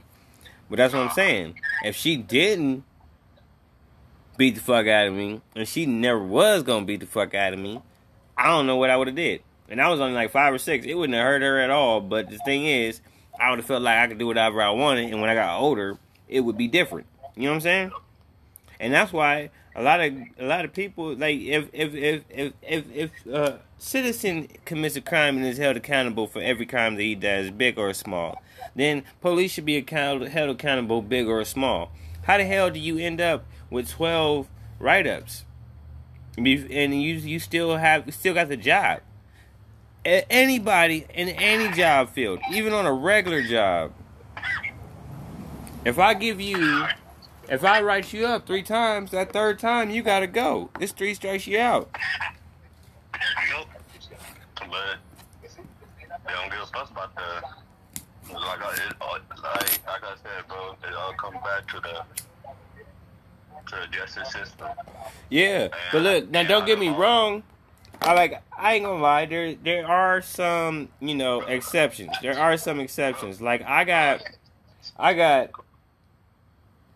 But that's what I'm saying. If she didn't beat the fuck out of me, and she never was gonna beat the fuck out of me, I don't know what I would have did. And I was only like five or six. It wouldn't have hurt her at all. But the thing is, I would have felt like I could do whatever I wanted. And when I got older, it would be different. You know what I'm saying? And that's why a lot of a lot of people like if if if if if, if a citizen commits a crime and is held accountable for every crime that he does, big or small, then police should be account- held accountable, big or small. How the hell do you end up with twelve write-ups? And you you still have still got the job. Anybody in any job field, even on a regular job, if I give you, if I write you up three times, that third time you gotta go. This three strikes you out. Nope. But they don't give a fuck about the. Like I, it, like, like I said, bro, it all comes back to the to the justice system. Yeah, but look now. Don't get me wrong. I like. I ain't gonna lie. There, there are some, you know, exceptions. There are some exceptions. Like I got, I got.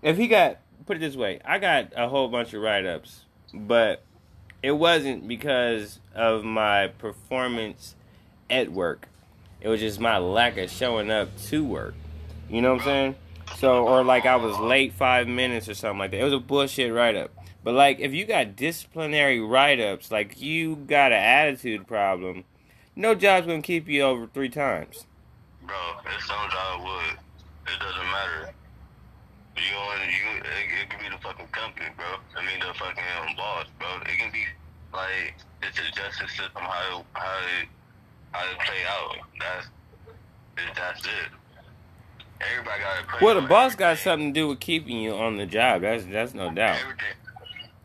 If he got put it this way: I got a whole bunch of write ups, but it wasn't because of my performance at work. It was just my lack of showing up to work. You know what I'm saying? So, or like I was late five minutes or something like that. It was a bullshit write up. But like, if you got disciplinary write ups, like you got an attitude problem, no job's gonna keep you over three times. Bro, if some job would, it doesn't matter. You on you, it, it could be the fucking company, bro. I mean the fucking um, boss, bro. It can be like it's a justice system how it, how it, how it play out. That's it, that's it. Everybody got to. Well, the boss got something to do with keeping you on the job. That's that's no doubt. Everything,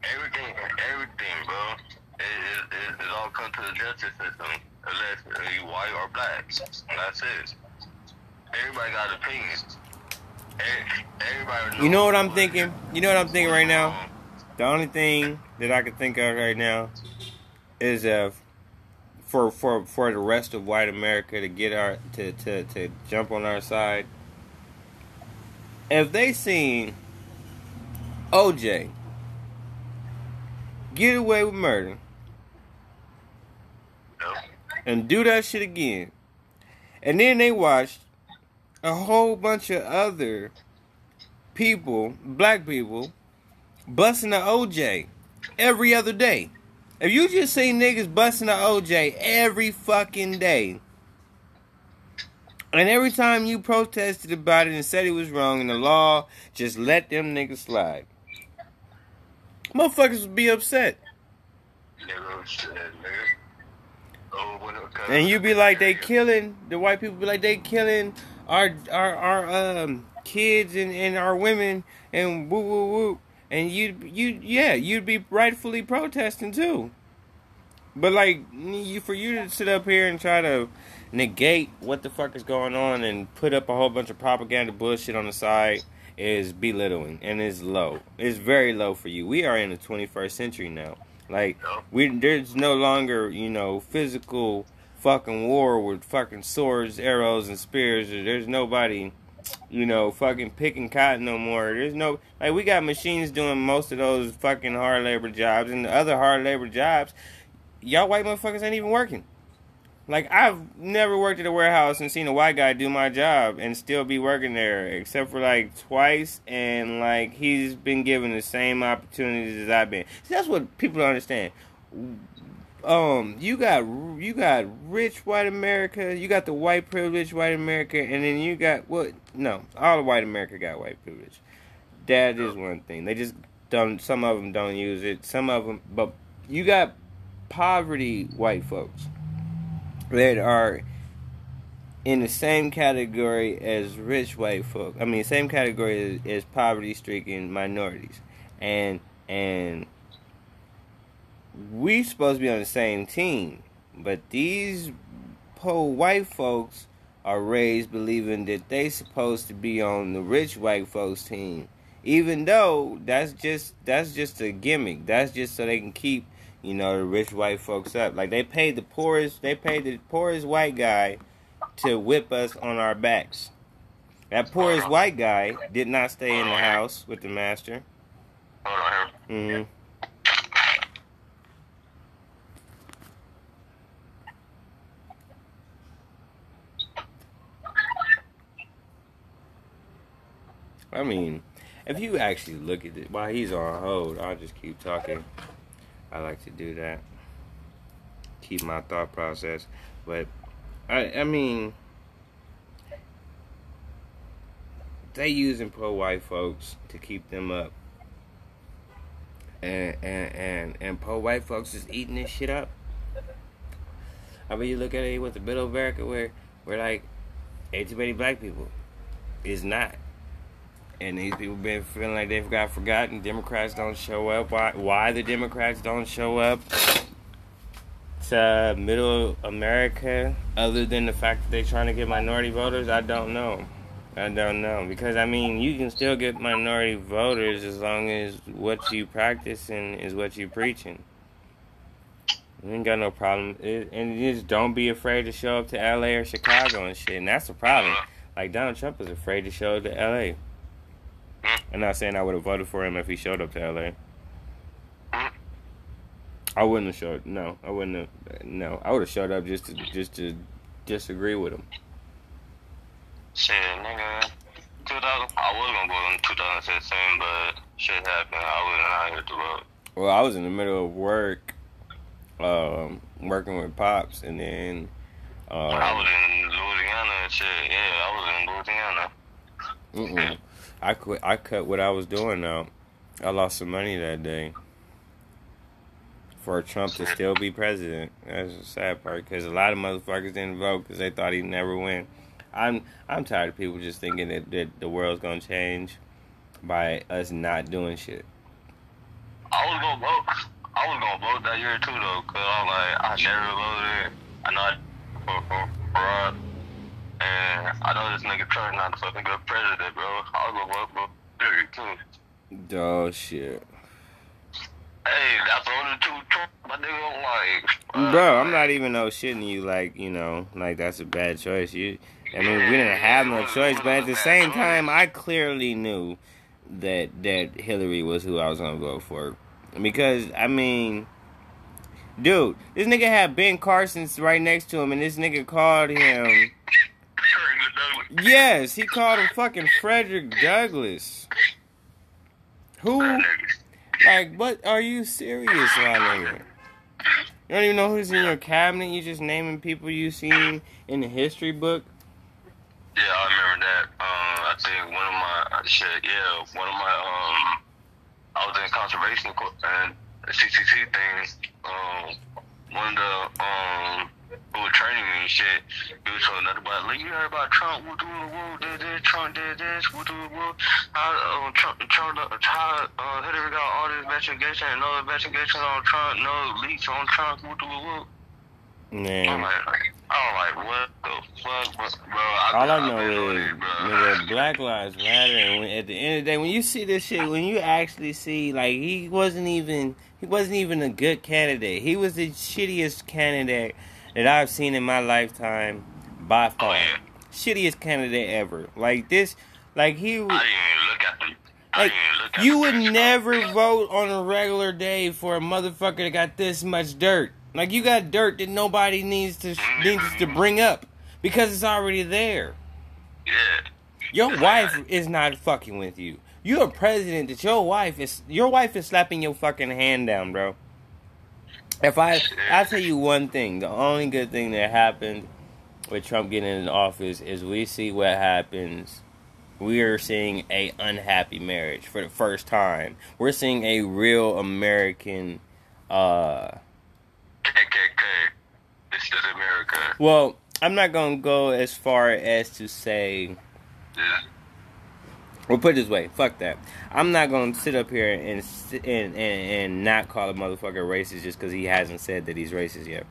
everything, everything, bro. It, it, it, it all comes to the justice system, unless you white or black. That's it. Everybody got opinions. You know what I'm thinking? You know what I'm thinking right now? The only thing that I can think of right now is uh for for for the rest of white America to get our to to to jump on our side. If they seen OJ get away with murder and do that shit again, and then they watched a whole bunch of other people, black people, busting the OJ every other day. If you just see niggas busting the OJ every fucking day, and every time you protested about it and said it was wrong in the law, just let them niggas slide. Motherfuckers would be upset. And you to be like, they killing the white people. Be like, they killing our our our um kids and, and our women and woo woo woo. And you you yeah, you'd be rightfully protesting too. But like you for you to sit up here and try to negate what the fuck is going on and put up a whole bunch of propaganda bullshit on the side is belittling and is low. It's very low for you. We are in the 21st century now. Like we there's no longer you know physical fucking war with fucking swords, arrows, and spears. There's nobody you know fucking picking cotton no more. There's no like we got machines doing most of those fucking hard labor jobs and the other hard labor jobs. Y'all white motherfuckers ain't even working. Like I've never worked at a warehouse and seen a white guy do my job and still be working there, except for like twice, and like he's been given the same opportunities as I've been. See, that's what people don't understand. Um, you got you got rich white America, you got the white privileged white America, and then you got what? No, all of white America got white privilege. That is one thing. They just don't. Some of them don't use it. Some of them, but you got poverty white folks that are in the same category as rich white folk. I mean, same category as, as poverty-stricken minorities, and and we supposed to be on the same team, but these poor white folks are raised believing that they supposed to be on the rich white folks team, even though that's just that's just a gimmick. That's just so they can keep you know the rich white folks up. Like they paid the poorest, they paid the poorest white guy to whip us on our backs. That poorest white guy did not stay in the house with the master. Hold on here. hmm I mean, if you actually look at it while he's on hold, I'll just keep talking. I like to do that. Keep my thought process. But I I mean they using pro white folks to keep them up. And and and, and pro white folks is eating this shit up. I mean you look at it with the middle America where where like ain't too many black people. It's not. And these people been feeling like they've got forgotten. Democrats don't show up. Why? Why the Democrats don't show up to Middle America, other than the fact that they're trying to get minority voters? I don't know. I don't know because I mean you can still get minority voters as long as what you practicing is what you preaching. You ain't got no problem. It, and just don't be afraid to show up to LA or Chicago and shit. And that's the problem. Like Donald Trump is afraid to show up to LA. I'm not saying I would have voted for him if he showed up to LA. I wouldn't have showed. No, I wouldn't have. No, I would have showed up just to just to disagree with him. Shit, nigga. 2000, I was gonna go in 2016, but shit happened. I wasn't out here to vote. Well, I was in the middle of work, um, working with pops, and then. I Uh, was in Louisiana shit. Yeah, I was in Louisiana. mm-mm. I quit. I cut what I was doing out. I lost some money that day. For Trump to still be president, that's the sad part. Because a lot of motherfuckers didn't vote because they thought he'd never win. I'm I'm tired of people just thinking that, that the world's gonna change by us not doing shit. I was gonna vote. I was gonna vote that year too though, cause I'm like I never voted. I know I for for fraud, and I know this nigga Trump not the fucking good president, bro. I was gonna vote for Hillary too. Oh shit, Hey, that's the only two Trump my nigga like. bro! I'm uh, not even no shitting you. Like you know, like that's a bad choice. You, I mean, we didn't have no choice, but at the same time, I clearly knew that that Hillary was who I was gonna vote for because I mean. Dude, this nigga had Ben Carson's right next to him, and this nigga called him. Yes, he called him fucking Frederick Douglass. Who? Like, what? Are you serious, my? You don't even know who's in your cabinet. You just naming people you seen in the history book. Yeah, I remember that. Um, I think one of my uh, shit. Yeah, one of my um, I was in conservation co- and CCC things. Um, one of the um, who was training me and shit. He was telling another about, like, you heard about Trump? Woo, do woo, did this. Trump did this. Woo, do woo. How um, Trump, Trump, uh, how uh, Hillary got all this investigation and no investigation on Trump, no leaks on Trump. Woo, do woo. I'm Man, like, I'm like, what the fuck, bro? I, all I know is, nigga, Black Lives Matter. And when, at the end of the day, when you see this shit, when you actually see, like, he wasn't even, he wasn't even a good candidate. He was the shittiest candidate that I've seen in my lifetime by Oh far. yeah, Shittiest candidate ever. Like this, like he. I didn't even look at them. I Like, look at you would never vote on a regular day for a motherfucker that got this much dirt. Like you got dirt that nobody needs to mm-hmm. needs to bring up because it's already there. Yeah, Your wife is not fucking with you. You're a president that your wife is your wife is slapping your fucking hand down, bro. If I I tell you one thing, the only good thing that happened with Trump getting in office is we see what happens. We are seeing a unhappy marriage for the first time. We're seeing a real American uh KKK. This is America. well, I'm not going to go as far as to say Yeah. Well, put it this way, fuck that. I'm not gonna sit up here and and and, and not call a motherfucker racist just because he hasn't said that he's racist yet.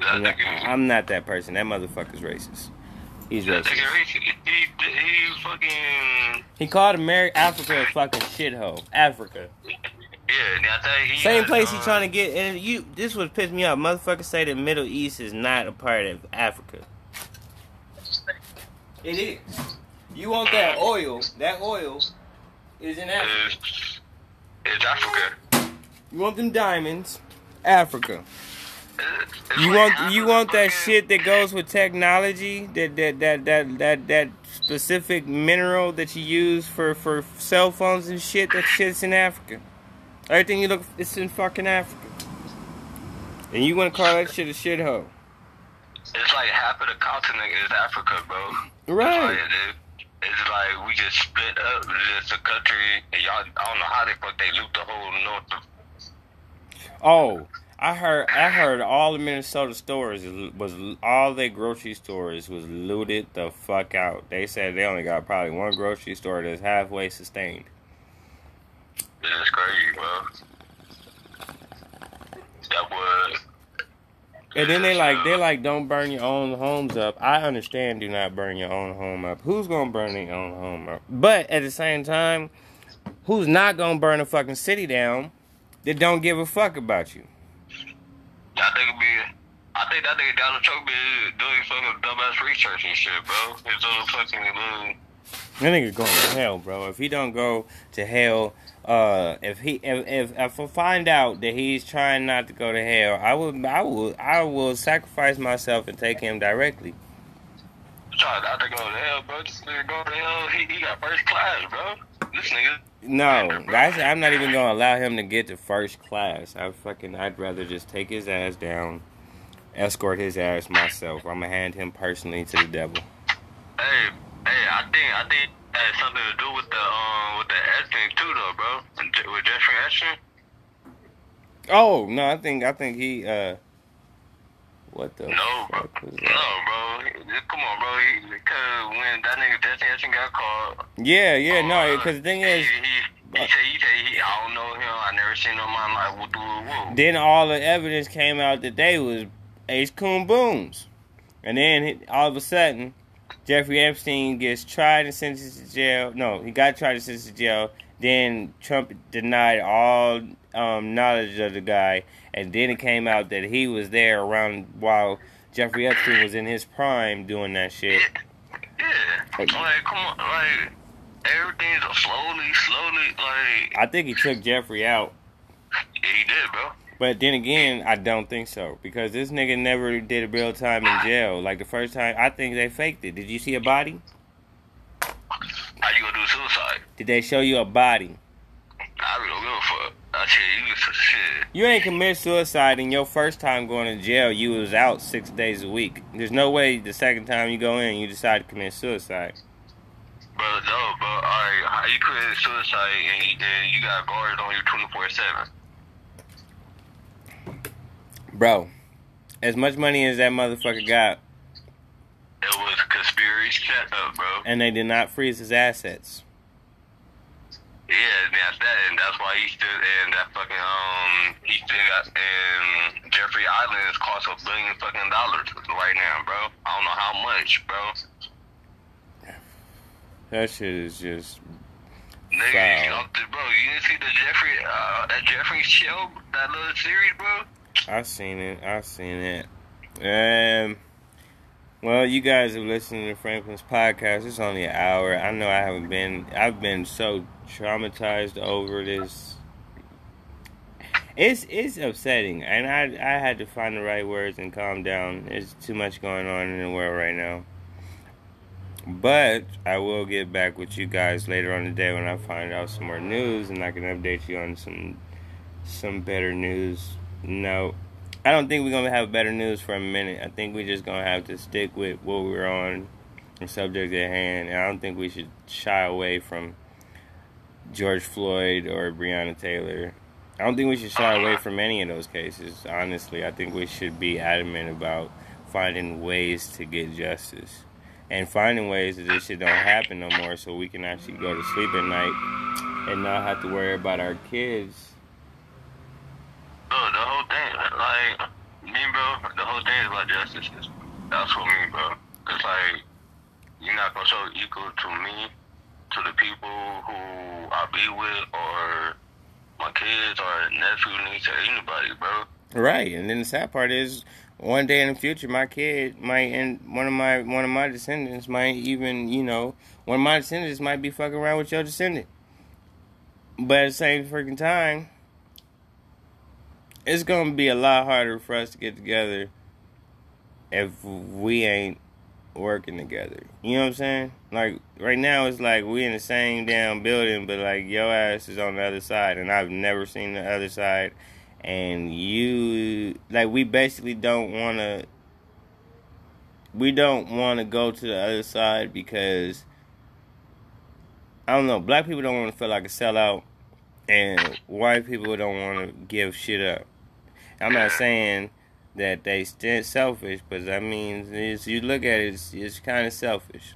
I'm not, I'm not that person. That motherfucker's racist. He's racist. He, he, he fucking. He called America Africa a fucking shithole. Africa, Yeah, now tell you, he same place he uh, trying to get. And you, this would piss me off. Motherfuckers say the Middle East is not a part of Africa. It is. You want that oil? That oil is in Africa. Is, is Africa. You want them diamonds? Africa. It's- it's You like want you want that shit that goes with technology, that that that that that that specific mineral that you use for for cell phones and shit. That shit's in Africa. Everything you look, it's in fucking Africa. And you want to call that shit a shithole, It's like half of the continent is Africa, bro. Right? All it is. Like we just split up. It's just a country, and y'all. I don't know how they fuck they loot the whole north. Of, Oh, I heard I heard all the Minnesota stores was all their grocery stores was looted the fuck out. They said they only got probably one grocery store that's halfway sustained. it's crazy, bro. That was. And then they like they like don't burn your own homes up. I understand do not burn your own home up. Who's gonna burn their own home up? But at the same time, who's not gonna burn a fucking city down that don't give a fuck about you? I think be. I think that nigga Donald Trump be doing fucking dumbass research and shit, bro. His little fucking little That nigga going to hell, bro. If he don't go to hell, uh, if he if if, if I find out that he's trying not to go to hell, I will I will I will sacrifice myself and take him directly. Trying not to go to hell, bro. This nigga go to hell. He, he got first class, bro. This nigga. No, that's, I'm not even gonna allow him to get to first class. I fucking I'd rather just take his ass down, escort his ass myself. I'm gonna hand him personally to the devil. Hey, hey, I think I think has something to do with the um with the Epstein too, though, bro. With Jeffrey Epstein. Oh no, I think I think he uh. What the No, bro. No, bro. Come on, bro. Because when that nigga Jeffrey Epstein got caught, Yeah, yeah, no, uh, because the thing he, is, he, he said he said he I don't know him. I never seen him in my life. Woo? then all the evidence came out that they was Ace Coon Booms, and then he- all of a sudden, Jeffrey Epstein gets tried and sentenced to jail. No, he got tried and sentenced to jail. Then Trump denied all um, knowledge of the guy, and then it came out that he was there around while Jeffrey Epstein was in his prime doing that shit. Yeah. Like, come on, like everything's slowly, slowly. Like I think he took Jeffrey out. yeah, he did, bro. But then again, I don't think so because this nigga never did a real time in jail. Like the first time, I think they faked it. Did you see a body? How you gonna do suicide? Did they show you a body? I really don't give a fuck. I tell you, you some shit. You ain't commit suicide in your first time going to jail. You was out six days a week. There's no way the second time you go in, you decide to commit suicide. Bro, no, bro. Alright, how you commit suicide and and you got guards on you 24 7? Bro, as much money as that motherfucker got, It was conspiracy set up, bro. and they did not freeze his assets. Yeah, and that's that, and that's why he still and that fucking um he still got and Jeffrey Island is cost a billion fucking dollars right now, bro. I don't know how much, bro. That shit is just Nigga, Wow. bro, you didn't see the Jeffrey uh that Jeffrey show, that little series, bro? I've seen it. I've seen it. Um, well, you guys have listened to Franklin's podcast. It's only an hour. I know I haven't been. I've been so traumatized over this. It's it's upsetting, and I I had to find the right words and calm down. There's too much going on in the world right now. But I will get back with you guys later on today when I find out some more news, and I can update you on some some better news. No, I don't think we're gonna have better news for a minute. I think we're just gonna have to stick with what we're on, the subject at hand, and I don't think we should shy away from George Floyd or Breonna Taylor. I don't think we should shy away from any of those cases. Honestly, I think we should be adamant about finding ways to get justice and finding ways that this shit don't happen no more, so we can actually go to sleep at night and not have to worry about our kids. Bro, the whole thing, like, me, bro, the justice. That's what me, bro. Cause like, you're not gonna show equal to me, to the people who I be with, or my kids, or nephew, niece, or anybody, bro. Right, and then the sad part is, one day in the future, my kid might, and one of my one of my descendants might even, you know, one of my descendants might be fucking around with your descendant. But at the same freaking time, it's gonna be a lot harder for us to get together if we ain't working together. You know what I'm saying? Like right now, it's like we in the same damn building, but like your ass is on the other side, and I've never seen the other side and you like we basically don't want to we don't want to go to the other side because I don't know black people don't want to feel like a sellout and white people don't want to give shit up I'm not saying that they still selfish but I mean it's, you look at it it's, it's kind of selfish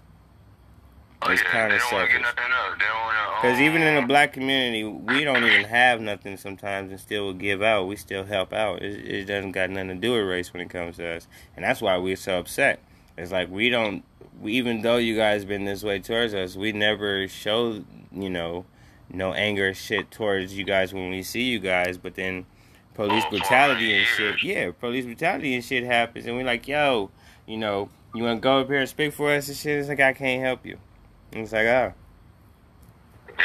Oh, It's yeah, kinda they don't want to get selfish. nothing up. They don't want to. Uh, because even in the uh, black community, we don't even have nothing sometimes and still will give out. We still help out. It, it doesn't got nothing to do with race when it comes to us. And that's why we're so upset. It's like we don't, we, even though you guys been this way towards us, we never show, you know, no anger or shit towards you guys when we see you guys. But then police Oh, brutality and shit, yeah, police brutality and shit happens. And we're like, yo, you know, you want to go up here and speak for us and shit? It's like, I can't help you. It's like, ah. Yeah,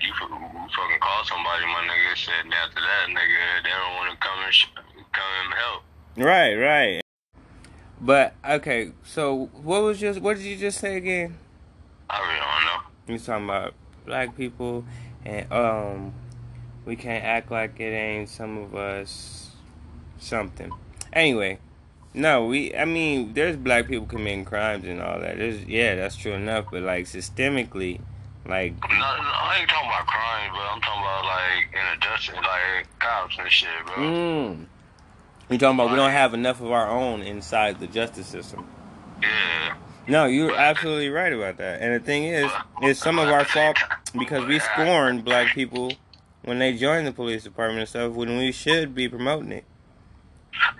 you, you fucking call somebody, my nigga. Said and after that, nigga, they don't want to come and sh- come and help. Right, right. But okay, so what was just what did you just say again? I really don't know. You talking about black people and um we can't act like it ain't some of us something. Anyway, no, we I mean there's black people committing crimes and all that. There's yeah, that's true enough, but like systemically like No, no, I ain't talking about crime, but I'm talking about like in a justice, like cops and shit, bro. mm, you talking about we don't have enough of our own inside the justice system. Yeah. No, you're absolutely right about that. And the thing is, it's some of our fault because we scorn black people when they join the police department and stuff when we should be promoting it.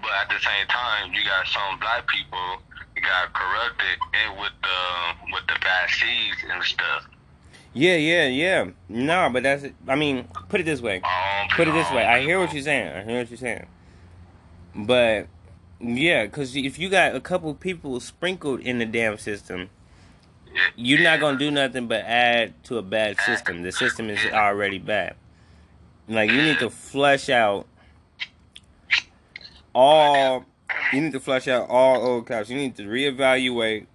But at the same time, you got some black people got corrupted and with the with the bad seeds and stuff. Yeah, yeah, yeah. No, but that's I mean, put it this way. Um, Put it this way. I hear what you're saying. I hear what you're saying. But yeah, because if you got a couple people sprinkled in the damn system, you're not gonna do nothing but add to a bad system. The system is already bad. Like you need to flush out all. You need to flush out all old cops. You need to reevaluate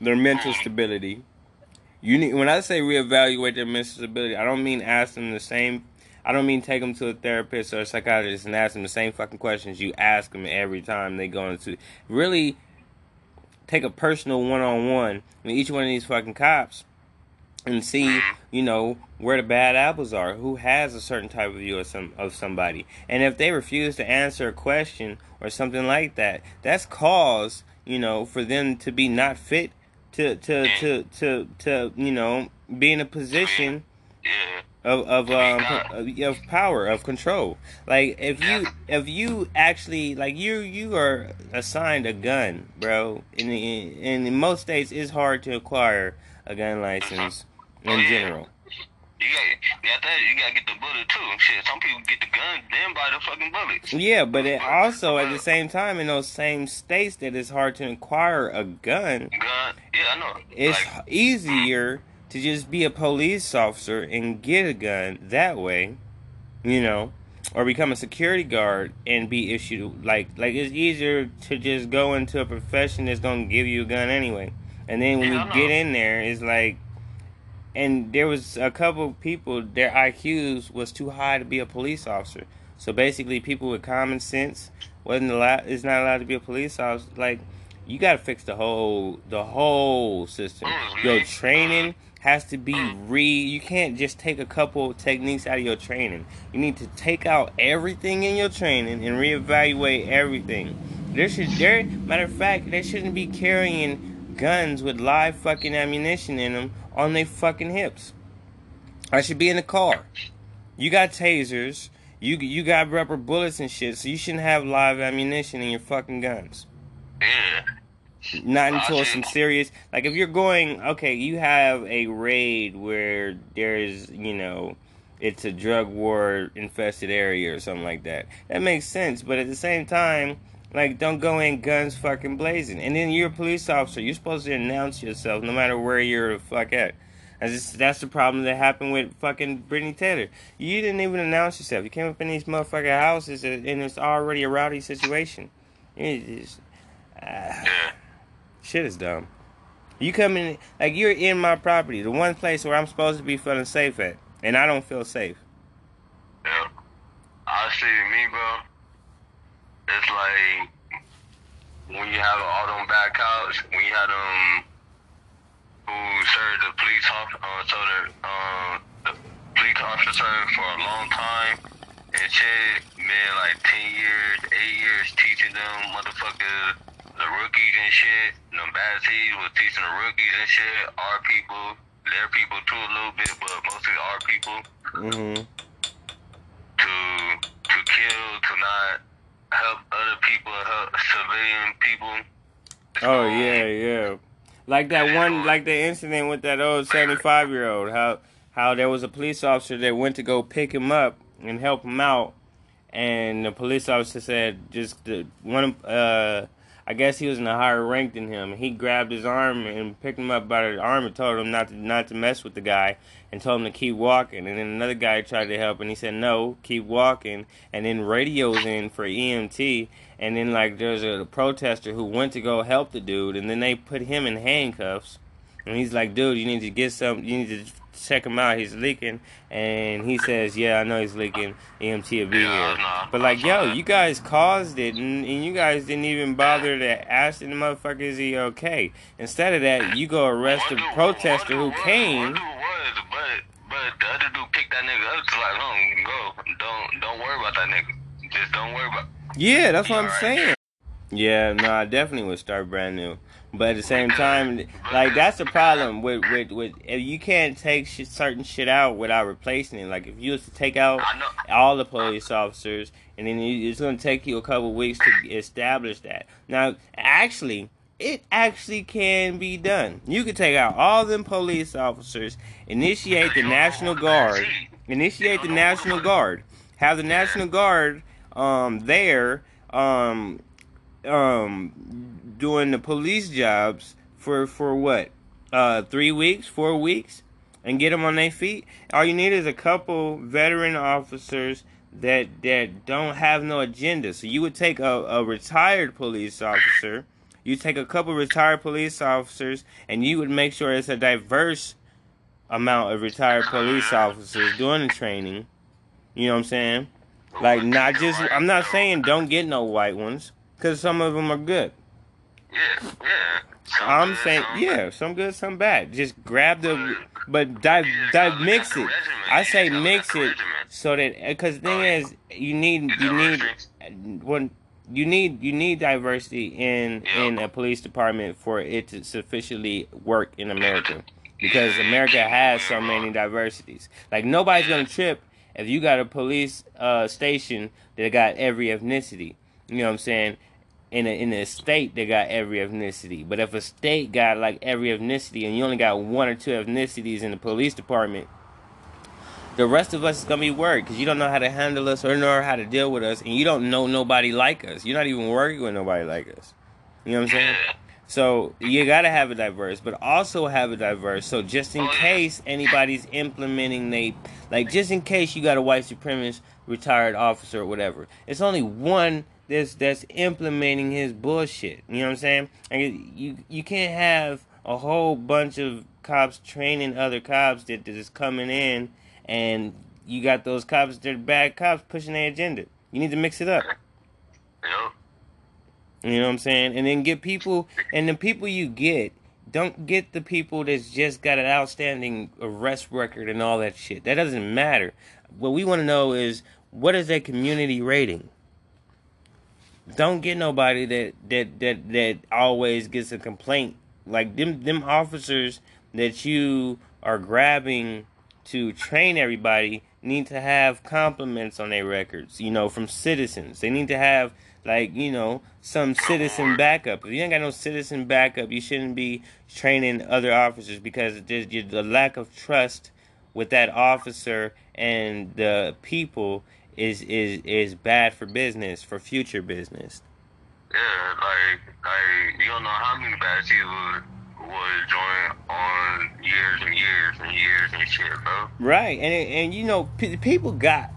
their mental stability. You need when I say reevaluate their mental stability, I don't mean ask them the same. I don't mean take them to a therapist or a psychiatrist and ask them the same fucking questions you ask them every time they go into. Really take a personal one on one with each one of these fucking cops and see, you know, where the bad apples are, who has a certain type of view of some of somebody. And if they refuse to answer a question or something like that, that's cause, you know, for them to be not fit to to to to, to you know, be in a position of of um of, power of control. Like if you if you actually like you you are assigned a gun, bro. In the, in, in most states, it's hard to acquire a gun license in general. You got, got that. You gotta get the bullet too. Shit, some people get the gun, then buy the fucking bullets. Yeah, but it also at the same time in those same states that it's hard to acquire a gun, Gun. Yeah, I know. it's Like, easier to just be a police officer and get a gun that way, you know, or become a security guard and be issued like like it's easier to just go into a profession that's gonna give you a gun anyway. And then when Yeah, you get in there, it's like, and there was a couple of people their IQs was too high to be a police officer. So basically, people with common sense wasn't allowed is not allowed to be a police officer. Like, you got to fix the whole the whole system. Your training has to be re. You can't just take a couple techniques out of your training. You need to take out everything in your training and reevaluate everything. There should there matter of fact, they shouldn't be carrying guns with live fucking ammunition in them on their fucking hips. I should be in the car. You got tasers. You you got rubber bullets and shit, so you shouldn't have live ammunition in your fucking guns. yeah. Not until some serious like if you're going okay, you have a raid where there's you know it's a drug war infested area or something like that. That makes sense, but at the same time, like don't go in guns fucking blazing. And then you're a police officer. You're supposed to announce yourself no matter where you're the fuck at. That's just, that's the problem that happened with fucking Brittany Taylor. You didn't even announce yourself. You came up in these motherfucking houses and it's already a rowdy situation. You just. Ah. Yeah. Shit is dumb. You come in like you're in my property, the one place where I'm supposed to be feeling safe at, and I don't feel safe. Yeah. Honestly, me, bro, it's like when you have all them bad cops, when you had them who served the police officer, uh, so the, uh, the police officer for a long time, and shit, man, like 10 years, 8 years teaching them motherfuckers, the rookies and shit, them bad seeds was teaching the rookies and shit, our people, their people too a little bit, but mostly our people. Hmm to to kill, to not help other people, help civilian people. Oh yeah, yeah. Like that one, like the incident with that old seventy-five year old. How how there was a police officer that went to go pick him up and help him out, and the police officer said just the one. Uh, I guess he was in a higher rank than him. He grabbed his arm and picked him up by the arm and told him not to not to mess with the guy and told him to keep walking. And then another guy tried to help and he said no, keep walking. And then radios in for EMT. And then like there's a protester who went to go help the dude and then they put him in handcuffs. And he's like, dude, you need to get some. You need to check him out. He's leaking, and he says, "Yeah, I know he's leaking. EMT will be Yeah, here." nah, but like, yo, you guys caused it, and, and you guys didn't even bother to ask the motherfucker, "Is he okay?" Instead of that, you go arrest the protester who came. One dude was, but the other dude picked that nigga up to like, go. Don't don't worry about that nigga. Just don't worry about. Yeah, that's what I'm Alright. saying. Yeah, no, I definitely would start brand new. But at the same time, like that's the problem with with with if you can't take shit, certain shit out without replacing it. Like if you was to take out all the police officers, and then you, it's going to take you a couple weeks to establish that. Now, actually, it actually can be done. You could take out all them police officers, initiate the National Guard, initiate the National Guard, have the National Guard um there um um doing the police jobs for for what uh three weeks, four weeks, and get them on their feet. All you need is a couple veteran officers that that don't have no agenda. So you would take a, a retired police officer, you take a couple retired police officers, and you would make sure it's a diverse amount of retired police officers doing the training. You know what I'm saying? Like not just I'm not saying don't get no white ones cuz some of them are good. Yeah, yeah. Some I'm good, saying some yeah, bad. some good, some bad. Just grab the but dive dive mix it. I say mix it so that because the thing is you need you need when you need you need diversity in in a police department for it to sufficiently work in America because America has so many diversities. Like nobody's gonna trip if you got a police uh, station that got every ethnicity. You know what I'm saying? In a in a state that got every ethnicity, but if a state got like every ethnicity and you only got one or two ethnicities in the police department, the rest of us is gonna be worried because you don't know how to handle us or know how to deal with us, and you don't know nobody like us. You're not even working with nobody like us. You know what I'm saying? So you gotta have it diverse, but also have it diverse. So just in case anybody's implementing they like just in case you got a white supremacist retired officer or whatever, it's only one that's that's implementing his bullshit. You know what I'm saying? Like you you can't have a whole bunch of cops training other cops that, that is coming in and you got those cops that are bad cops pushing their agenda. You need to mix it up. Yup. You know what I'm saying? And then get people, and the people you get, don't get the people that's just got an outstanding arrest record and all that shit. That doesn't matter. What we want to know is what is their community rating? Don't get nobody that that that that always gets a complaint. Like them them officers that you are grabbing to train everybody need to have compliments on their records, you know, from citizens. They need to have like, you know, some citizen backup. If you ain't got no citizen backup, you shouldn't be training other officers because there's the lack of trust with that officer and the people is is is bad for business, for future business. Yeah, like, like you don't know how many bad people would, join on years and years and years and shit, bro. Right, and and you know, p- people got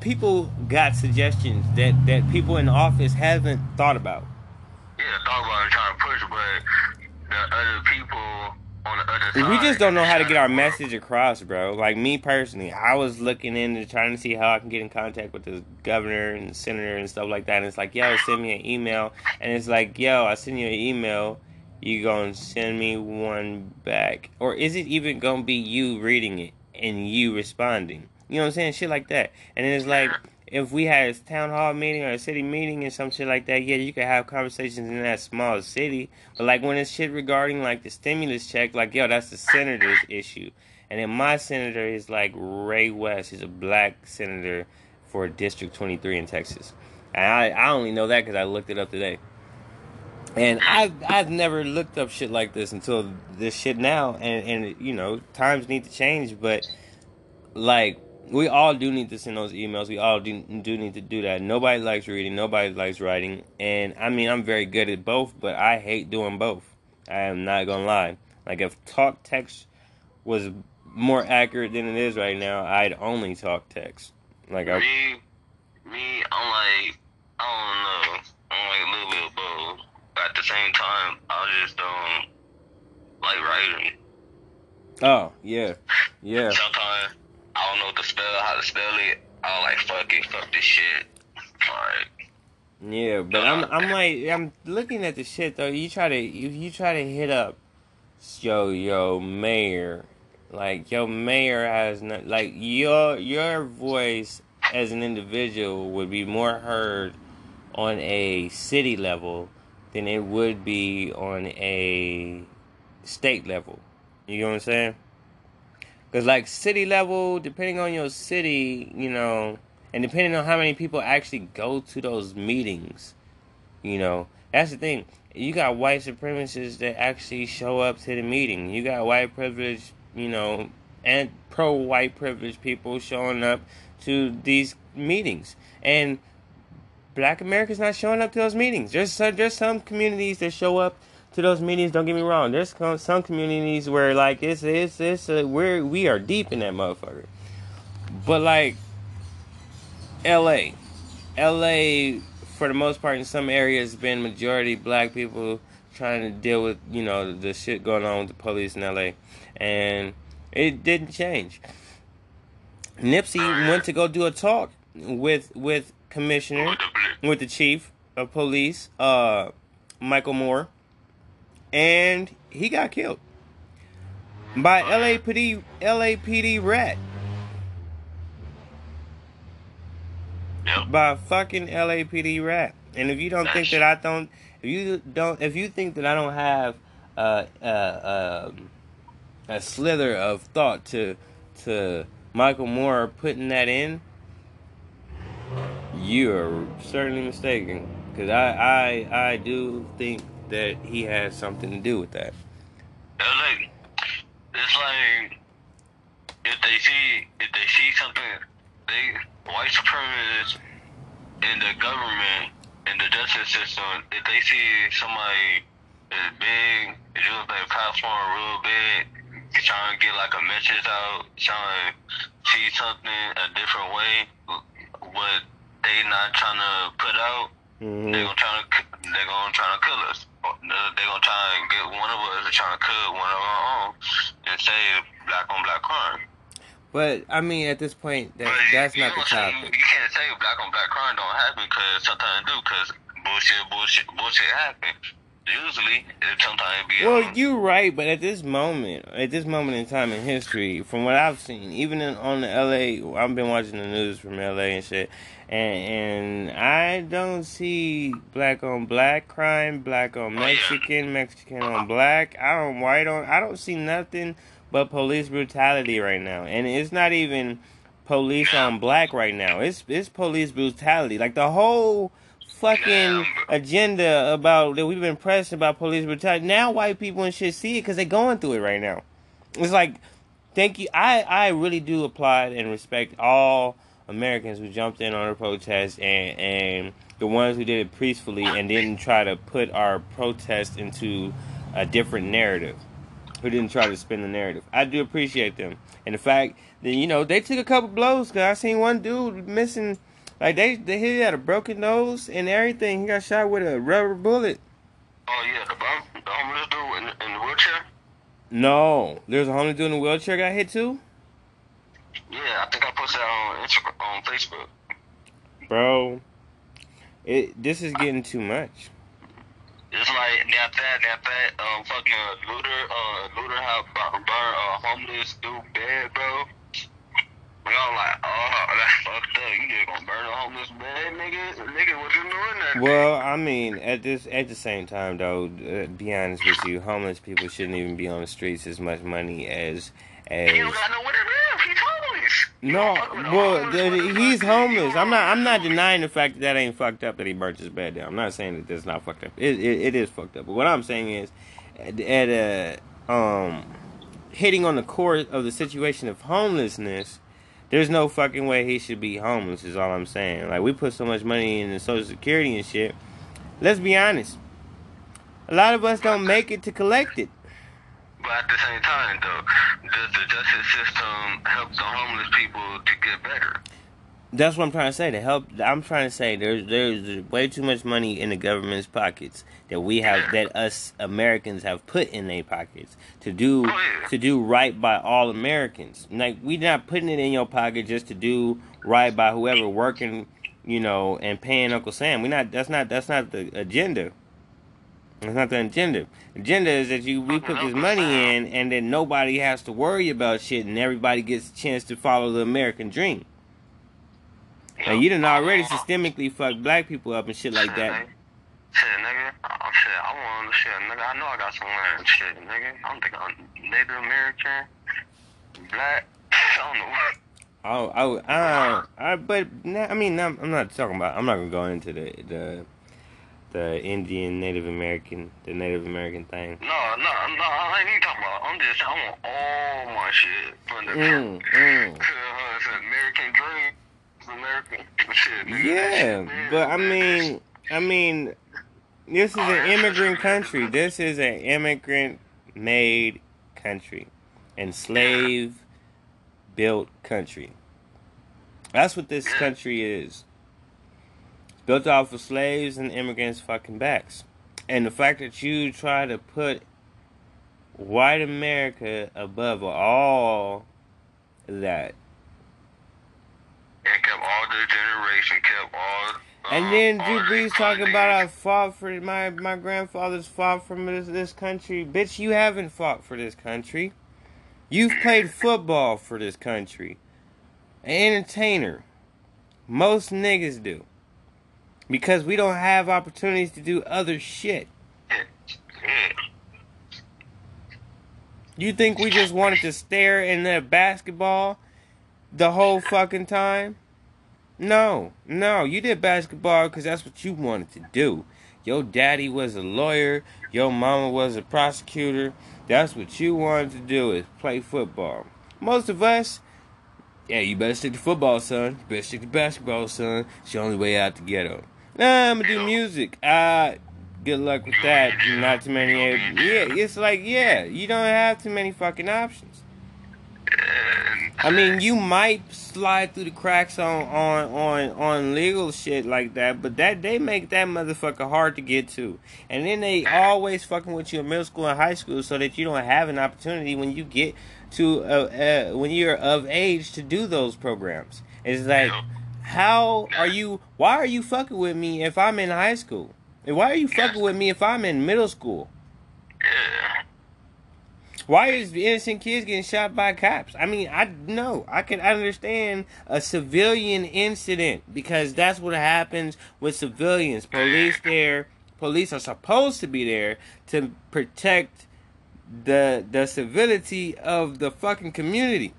people got suggestions that that people in office haven't thought about. Yeah, thought about it trying to push, but the other people on the other side. We just don't know how to get our message across, bro. Like me personally, I was looking into trying to see how I can get in contact with the governor and senator and stuff like that. And it's like, yo, send me an email. And it's like, yo, I send you an email. You gonna send me one back, or is it even gonna be you reading it and you responding? You know what I'm saying? Shit like that. And then it's like, if we had a town hall meeting or a city meeting and some shit like that, yeah, you could have conversations in that small city. But like when it's shit regarding like the stimulus check, like yo, that's the senator's issue. And then my senator is like Royce West. He's a black senator for District 23 in Texas. And I, I only know that because I looked it up today. And I've I've never looked up shit like this until this shit now. And and you know times need to change, but like we all do need to send those emails. We all do, do need to do that. Nobody likes reading. Nobody likes writing. And I mean, I'm very good at both, but I hate doing both. I am not gonna lie. Like if talk text was more accurate than it is right now, I'd only talk text. Like I, Me, me, I'm like, I don't know. I'm like a little bit of both. At the same time, I just don't like writing. oh yeah, yeah. Sometimes I don't know what to spell, how to spell it. I'm like, fuck it, fuck this shit. Like, Yeah, but I'm I'm uh, like I'm looking at the shit though. You try to if you try to hit up yo yo mayor, like your mayor has not like your your voice as an individual would be more heard on a city level than it would be on a state level. You know what I'm saying? Cause like city level, depending on your city, you know, and depending on how many people actually go to those meetings, you know, that's the thing. You got white supremacists that actually show up to the meeting. You got white privilege, you know, and pro white privilege people showing up to these meetings. And black Americans not showing up to those meetings. There's some, there's some communities that show up to those meetings. Don't get me wrong. There's some communities where like it's it's it's uh, we're we are deep in that motherfucker. But like L.A., L.A. for the most part in some areas been majority black people trying to deal with you know the shit going on with the police in L.A. and it didn't change. Nipsey went to go do a talk with with commissioner with the chief of police, uh, Michael Moore, and he got killed by LAPD LAPD rat Yep. by fucking LAPD rat. And if you don't think that I don't, if you don't, if you think that I don't have uh, uh, um a slither of thought to to Michael Moore putting that in, you are certainly mistaken. Because I, I I do think that he has something to do with that. It's like, it's like if they see if they see something, they white supremacists in the government in the justice system. If they see somebody is big, is using their platform real big, trying to get like a message out, trying to see something a different way, what they not trying to put out. hmm They gonna try to they're gonna try to kill us. They gonna try and get one of us to try to kill one of our own and say black on black crime. But I mean, at this point, that that's not the know what I'm saying? topic. You can't say black on black crime don't happen because sometimes do because bullshit, bullshit, bullshit happen. Usually, it sometimes be. Well, um, you're right, but at this moment, at this moment in time in history, from what I've seen, even in, on the LA, I've been watching the news from LA and shit, and and I don't see black on black crime, black on Oh, yeah. Mexican, Mexican on black, I don't white on, I don't see nothing but police brutality right now, and it's not even police on black right now. It's it's police brutality, like the whole fucking agenda about that we've been pressed about police brutality. Now white people and shit see it because they're going through it right now. It's like, thank you. I I really do applaud and respect all Americans who jumped in on the protest and and the ones who did it peacefully and didn't try to put our protest into a different narrative. Who didn't try to spin the narrative. I do appreciate them. And the fact that, you know, they took a couple blows because I seen one dude missing, like, they, they hit he had a broken nose and everything. He got shot with a rubber bullet. oh yeah, the bum, the homeless dude in, in the wheelchair. No, there's a homeless dude in a wheelchair got hit too? Yeah, I think I posted that on Instagram, on Facebook. Bro, it this is getting too much. It's like that, that, that, that, um, fucking looter, uh, looter burn, burn a homeless dude bed, bro. We all like, oh, that's fucked up. You just gonna burn a homeless bed, nigga? Nigga, what you doing that? Well, I mean, at this at the same time though, uh, be honest with you, homeless people shouldn't even be on the streets as much money as He as don't got nowhere to live. He's homeless. No, don't fuck with a well, homeless he's homeless. I'm not. I'm not denying the fact that that ain't fucked up that he burnt his bed down. I'm not saying that that's not fucked up. It it, it is fucked up. But what I'm saying is, at, at a um, hitting on the core of the situation of homelessness, There's no fucking way he should be homeless. Is all I'm saying. Like we put so much money in the Social Security and shit. Let's be honest. A lot of us don't make it to collect it. But at the same time, though, does the justice system help the homeless people to get better? That's what I'm trying to say. To help, I'm trying to say there's there's way too much money in the government's pockets that we have that us Americans have put in their pockets to do to do right by all Americans. Like we're not putting it in your pocket just to do right by whoever working, you know, and paying Uncle Sam. We not that's not that's not the agenda. That's not the agenda. Agenda is that you we put this money in and then nobody has to worry about shit and everybody gets a chance to follow the American dream. And you done already systemically fuck black people up and shit like that. Shit, nigga. Oh, shit, I want shit, nigga. I know I got some land, shit, nigga. I'm thinking I'm Native American, black. I don't know. Oh, I, I, I, but I mean, I'm, I'm not talking about. I'm not gonna go into the the the Indian Native American, the Native American thing. No, no, no. I ain't even talking about. I'm just. I want all my shit from the. Mm, mm. it's an American dream. American shit. Yeah, but I mean, I mean, this is an immigrant country. This is an immigrant-made country, and slave-built country. That's what this country is. It's built off of slaves and immigrants' fucking backs. And the fact that you try to put white America above all that and kept all the generation, kept all. And um, then Drew Brees talking about I fought for my my grandfather's fought for this this country. Bitch, you haven't fought for this country. You've played football for this country. An entertainer. Most niggas do. Because we don't have opportunities to do other shit. You think we just wanted to stare in the basketball the whole fucking time? No, no. You did basketball because that's what you wanted to do. Your daddy was a lawyer. Your mama was a prosecutor. That's what you wanted to do is play football. Most of us, yeah, you better stick to football, son. You better stick to basketball, son. It's the only way out the ghetto. Nah, I'm gonna do music. Ah, good luck with that. Not too many. Yeah, it's like yeah, you don't have too many fucking options. I mean, you might slide through the cracks on on on on legal shit like that, but that they make that motherfucker hard to get to, and then they always fucking with you in middle school and high school so that you don't have an opportunity when you get to uh, uh, when you're of age to do those programs. It's like, how are you? Why are you fucking with me if I'm in high school? And why are you fucking with me if I'm in middle school? Why is innocent kids getting shot by cops? I mean, I know I can understand a civilian incident because that's what happens with civilians. Police there, police are supposed to be there to protect the the civility of the fucking community.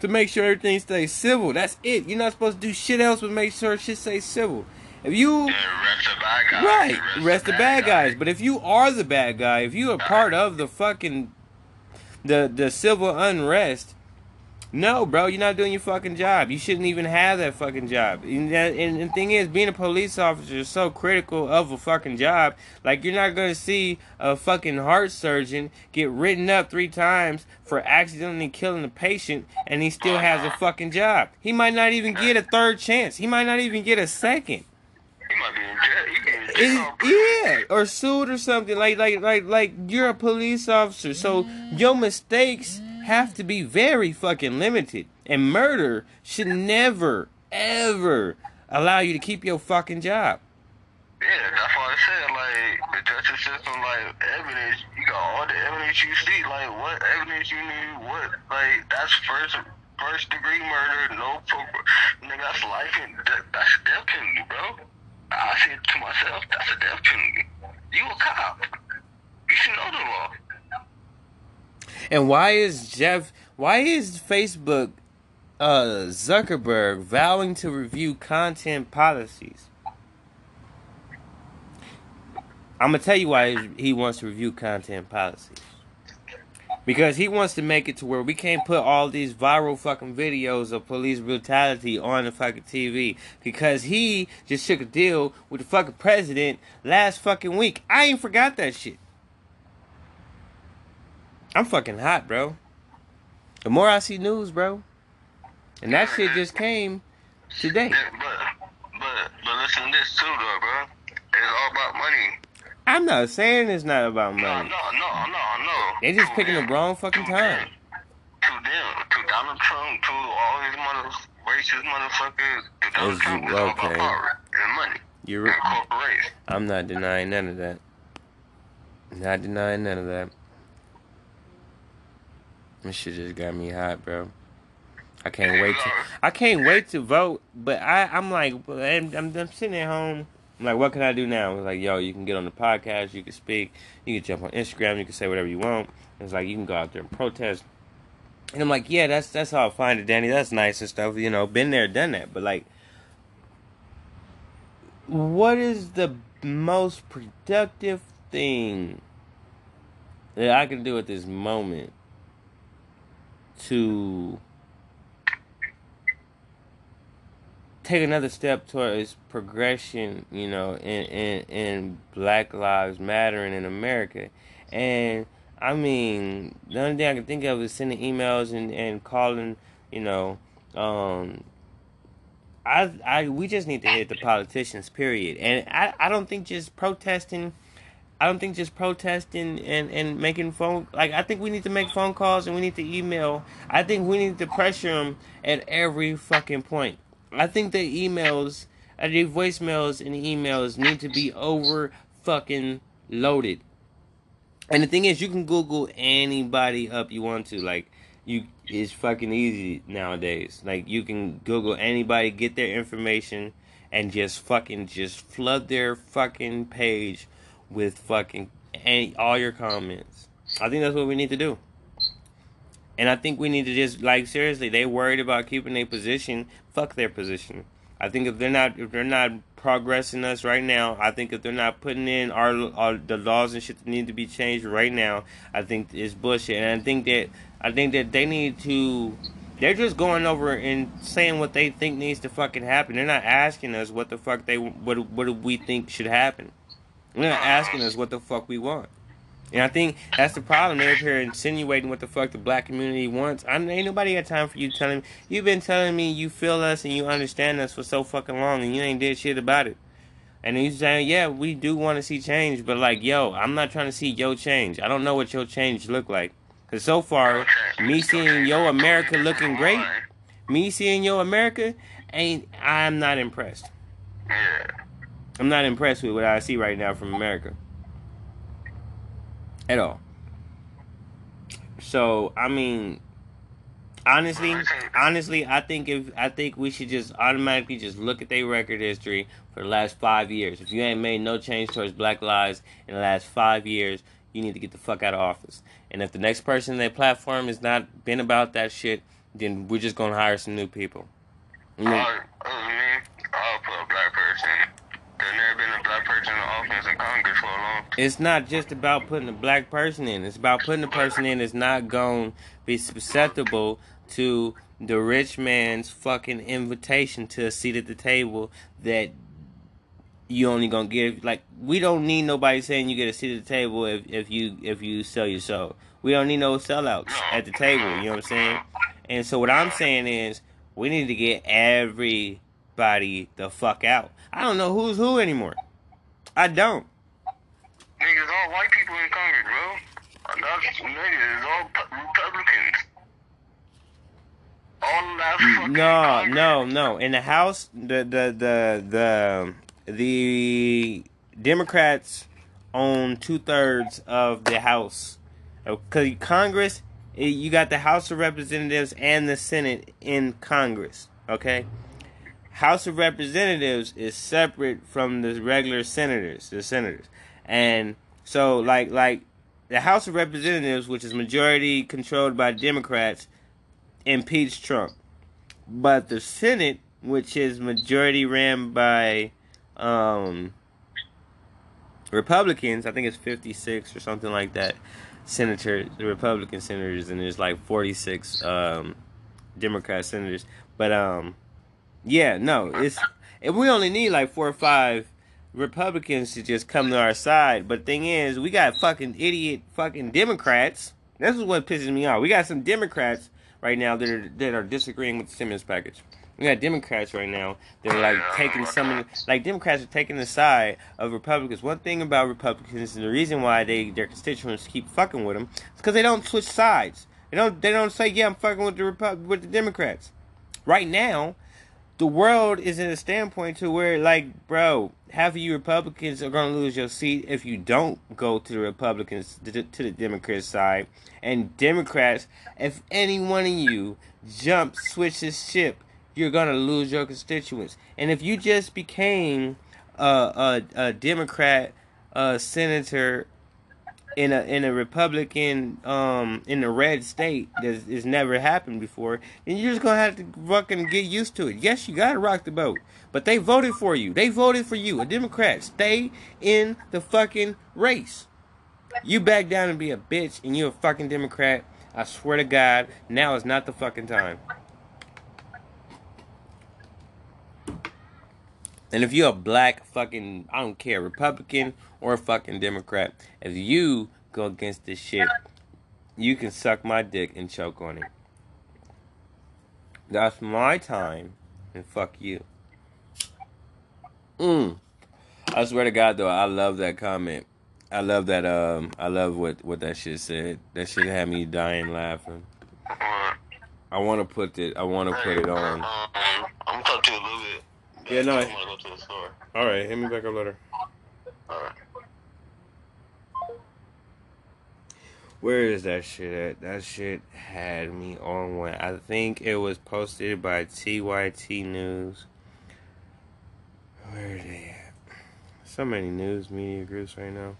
To make sure everything stays civil. That's it. You're not supposed to do shit else but make sure shit stays civil. If you And arrest the bad guys. Right, arrest the bad guys. But if you are the bad guy, if you are part of the fucking the the civil unrest, no, bro, you're not doing your fucking job. You shouldn't even have that fucking job. And, that, and the thing is, being a police officer is so critical of a fucking job. Like you're not gonna see a fucking heart surgeon get written up three times for accidentally killing a patient, and he still has a fucking job. He might not even get a third chance. He might not even get a second. He might be in jail. Oh, yeah, or sued or something. Like like like like you're a police officer, so mm. your mistakes have to be mm. very fucking limited. And murder should never ever allow you to keep your fucking job. Yeah, that's why I said, like, the justice system, like, evidence, you got all the evidence you see, like, what evidence you need, what, like, that's first first degree murder, no, pro- nigga, that's life, and de- that's death penalty, bro. I said to myself, that's a death penalty. You a cop. You should know the law. And why is Jeff? Why is Facebook, uh, Zuckerberg vowing to review content policies? I'm gonna tell you why he wants to review content policies. Because he wants to make it to where we can't put all these viral fucking videos of police brutality on the fucking TV. Because he just took a deal with the fucking president last fucking week. I ain't forgot that shit. I'm fucking hot, bro. The more I see news, bro. And that shit just came today. But, but, but listen to this too, though, bro. It's all about money. I'm not saying it's not about money. No, no, no, no, no. They just To picking the wrong fucking To time. them. To them. To Donald Trump. To all these mother racist motherfuckers. To Donald Is- Trump. Okay. about power and money. You're And corporations. I'm not denying none of that. Not denying none of that. This shit just got me hot, bro. I can't wait to I can't wait to vote, but I I'm like I'm, I'm, I'm sitting at home. I'm like, what can I do now? It's like, yo, you can get on the podcast, you can speak, you can jump on Instagram, you can say whatever you want. It's like you can go out there and protest. And I'm like, yeah, that's that's all fine, Danny. That's nice and stuff. You know, been there, done that. But like, what is the most productive thing that I can do at this moment to take another step towards progression, you know, in, in, in Black Lives Mattering in America. And I mean, the only thing I can think of is sending emails and, and calling, you know, um, I, I, we just need to hit the politicians, period. And I, I don't think just protesting, I don't think just protesting and, and making phone, like, I think we need to make phone calls and we need to email. I think we need to pressure them at every fucking point. I think the emails, uh, the voicemails and emails need to be over fucking loaded. And the thing is, you can Google anybody up you want to. Like, you, it's fucking easy nowadays. Like, you can Google anybody, get their information, and just fucking just flood their fucking page with fucking any, all your comments. I think that's what we need to do. And I think we need to just like seriously, they worried about keeping their position. Fuck their position. I think if they're not if they're not progressing us right now, I think if they're not putting in our, our the laws and shit that need to be changed right now, I think it's bullshit. And I think that I think that they need to they're just going over and saying what they think needs to fucking happen. They're not asking us what the fuck they what what do we think should happen. They're not asking us what the fuck we want. And I think that's the problem. They're up here insinuating what the fuck the black community wants. I ain't nobody got time for you telling me. You've been telling me you feel us and you understand us for so fucking long, and you ain't did shit about it. And you saying, yeah, we do want to see change, but like, yo, I'm not trying to see your change. I don't know what your change look like. Cause so far, me seeing yo America looking great, me seeing yo America, ain't I'm not impressed. I'm not impressed with what I see right now from America. At all. So, I mean, honestly, honestly, I think if I think we should just automatically just look at their record history for the last five years. If you ain't made no change towards Black lives in the last five years, you need to get the fuck out of office. And if the next person in their platform has not been about that shit, then we're just gonna hire some new people. Oh, me, I'll put a black person. Never been a black person in office in Congress for a long it's not just about putting a black person in. It's about putting a person in that's not going to be susceptible to the rich man's fucking invitation to a seat at the table that you only gonna get like we don't need nobody saying you get a seat at the table if, if you if you sell your soul. We don't need no sellouts at the table, you know what I'm saying? And so what I'm saying is we need to get everybody the fuck out. I don't know who's who anymore. I don't. Niggas, all white people in Congress, bro. That's niggas, all Republicans. All that No, no, no. In the House, the the the the the Democrats own two thirds of the House. Because Congress, eh, you got the House of Representatives and the Senate in Congress. Okay, House of Representatives is separate from the regular senators, the senators, and so like like the House of Representatives, which is majority controlled by Democrats, impeached Trump. But the Senate, which is majority ran by um Republicans, I think it's 56 or something like that, senators, the Republican senators, and there's like 46 um, Democrat senators. But um, yeah, no, it's if we only need like four or five Republicans to just come to our side. But the thing is, we got fucking idiot fucking Democrats. This is what pisses me off. We got some Democrats right now that are that are disagreeing with the stimulus package. We got Democrats right now that are like taking some of like Democrats are taking the side of Republicans. One thing about Republicans and the reason why they their constituents keep fucking with them is because they don't switch sides. They don't they don't say yeah I'm fucking with the Repub- with the Democrats. Right now, the world is in a standpoint to where like bro half of you republicans are going to lose your seat if you don't go to the republicans to the democrat side. And democrats if any one of you jumps switches ship you're going to lose your constituents. And if you just became a, a, a democrat a senator in a in a Republican um in a red state that has never happened before, and you're just gonna have to fucking get used to it. Yes, you gotta rock the boat, but they voted for you. They voted for you, a Democrat. Stay in the fucking race. You back down and be a bitch, and you're a fucking Democrat. I swear to God, now is not the fucking time. And if you're a black fucking, I don't care, Republican or a fucking Democrat, if you go against this shit, you can suck my dick and choke on it. That's my time, and fuck you. Mm. I swear to God, though, I love that comment. I love that. Um, I love what what that shit said. That shit had me dying laughing. I want to put it. I want to put it on. I'm gonna talk to you a little bit. Yeah, no. I'm gonna go to the store. All right, hit me back up later. All right. Where is that shit at? That shit had me on one. I think it was posted by TYT News. Where are they at? So many news media groups right now.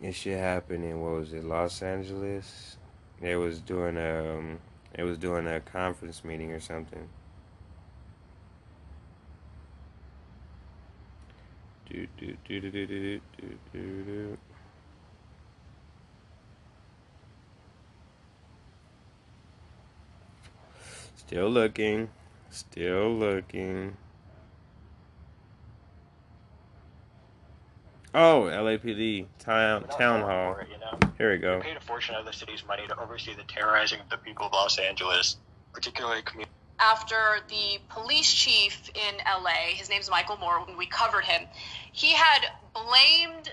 This shit happened in what was it, Los Angeles? It was doing a, um, it was doing a conference meeting or something. Do, do, do, do, do, do, do, do, do. Still looking. Still looking. Oh, LAPD town town hall. It, you know? Here we They go. paid a fortune of the city's money to oversee the terrorizing of the people of Los Angeles, particularly communities. After the police chief in LA, his name's Michael Moore, when we covered him, he had blamed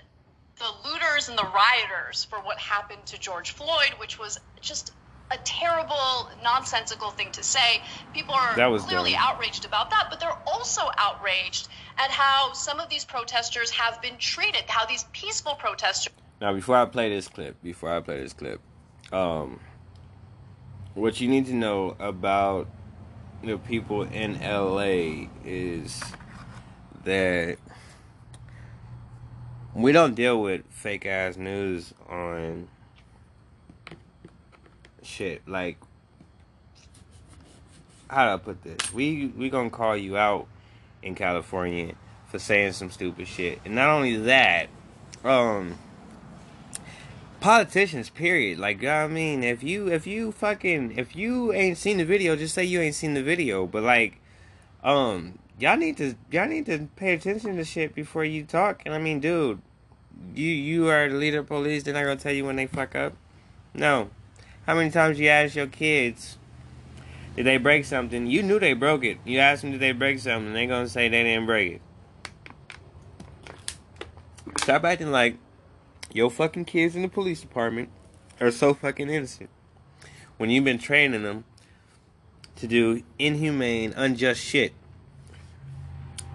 the looters and the rioters for what happened to George Floyd, which was just a terrible, nonsensical thing to say. People are That was clearly dumb. outraged about that, but they're also outraged at how some of these protesters have been treated, how these peaceful protesters Now, before I play this clip, before I play this clip, um, what you need to know about the people in LA is that we don't deal with fake ass news on shit like how do I put this? We we gonna call you out in California for saying some stupid shit, and not only that, um politicians period. Like i mean? If you if you fucking if you ain't seen the video just say you ain't seen the video. But like um y'all need to y'all need to pay attention to shit before you talk. And i mean dude you you are the leader of police. They're not gonna tell you when they fuck up. No. How many times you ask your kids did they break something? You knew they broke it. You asked them did they break something? They gonna say they didn't break it. Stop acting like your fucking kids in the police department are so fucking innocent when you've been training them to do inhumane, unjust shit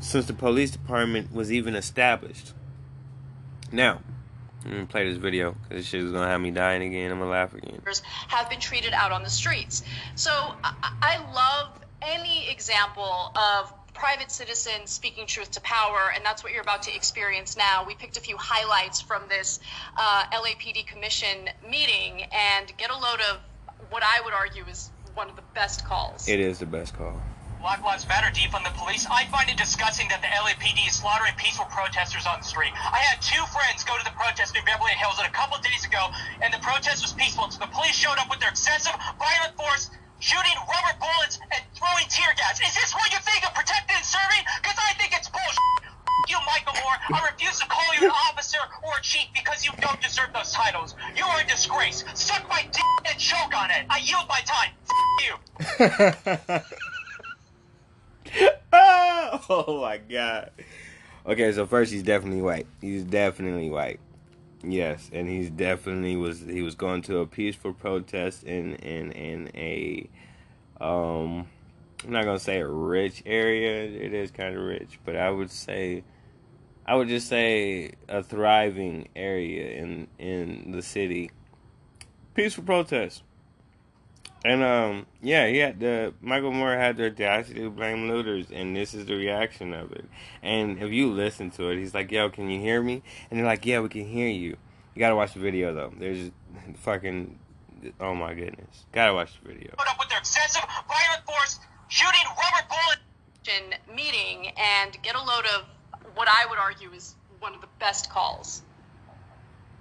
since the police department was even established. Now, I'm gonna play this video because this shit is gonna have me dying again. I'm gonna laugh again. have been treated out on the streets. So I, I love any example of private citizens speaking truth to power, and that's what you're about to experience now. We picked a few highlights from this uh, LAPD commission meeting and get a load of what I would argue is one of the best calls. It is the best call. Black Lives Matter defund the police. I find it disgusting that the LAPD is slaughtering peaceful protesters on the street. I had two friends go to the protest in Beverly Hills a couple days ago, and the protest was peaceful. So the police showed up with their excessive violent force, shooting rubber bullets and throwing tear gas. Is this what you think of protecting and serving? Because I think it's bullshit. You, Michael Moore. I refuse to call you an officer or a chief because you don't deserve those titles. You are a disgrace. Suck my dick and choke on it. I yield my time. F- you. oh my god. Okay, so first he's definitely white. He's definitely white. Yes, and he's definitely was he was going to a peaceful protest in in in a um I'm not gonna say a rich area. It is kind of rich, but I would say I would just say a thriving area in in the city. Peaceful protest. And um, yeah, he had the Michael Moore had the audacity to blame looters, and this is the reaction of it. And if you listen to it, he's like, "Yo, can you hear me?" And they're like, "Yeah, we can hear you." You gotta watch the video though. There's fucking, oh my goodness, gotta watch the video. Put up with their excessive violent force, shooting rubber bullets. meeting and get a load of what I would argue is one of the best calls.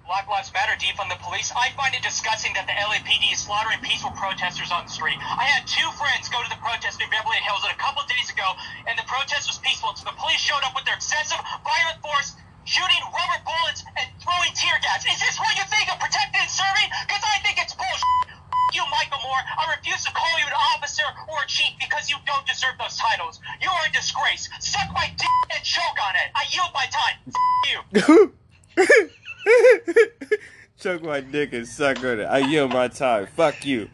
Black Lives Matter defund the police. I find it disgusting that the LAPD is slaughtering peaceful protesters on the street. I had two friends go to the protest in Beverly Hills a couple days ago, and the protest was peaceful. So the police showed up with their excessive violent force, shooting rubber bullets and throwing tear gas. Is this what you think of protecting and serving? Because I think it's bullshit. F- You, Michael Moore. I refuse to call you an officer or a chief because you don't deserve those titles. You are a disgrace. Suck my dick and choke on it. I yield my time. F- you. Choke my dick and suck on it. I yield my time. Fuck you.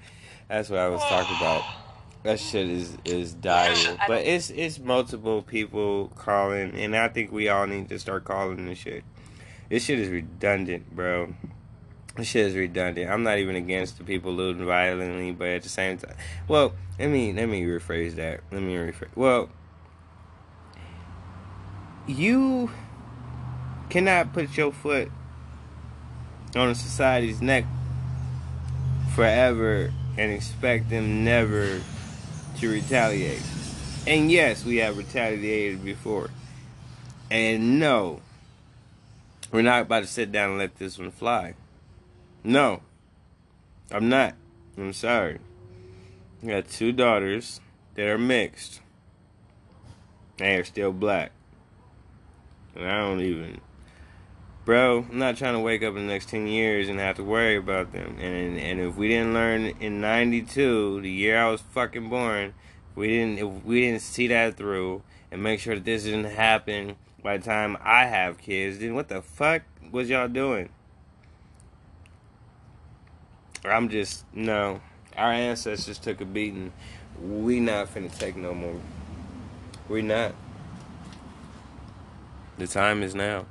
That's what I was talking about. That shit is is dire. But it's it's multiple people calling, and I think we all need to start calling this shit. This shit is redundant, bro. This shit is redundant. I'm not even against the people looting violently, but at the same time, well, let me let me rephrase that. Let me rephrase. Well, you cannot put your foot on a society's neck forever and expect them never to retaliate. And yes, we have retaliated before. And no, we're not about to sit down and let this one fly. No, I'm not. I'm sorry. I got two daughters that are mixed. They are still black. And I don't even bro, I'm not trying to wake up in the next 10 years and have to worry about them. And and if we didn't learn in 92, the year I was fucking born, we didn't if we didn't see that through and make sure that this didn't happen by the time I have kids, then what the fuck was y'all doing? I'm just no. Our ancestors took a beating. We not finna take no more. We not. The time is now.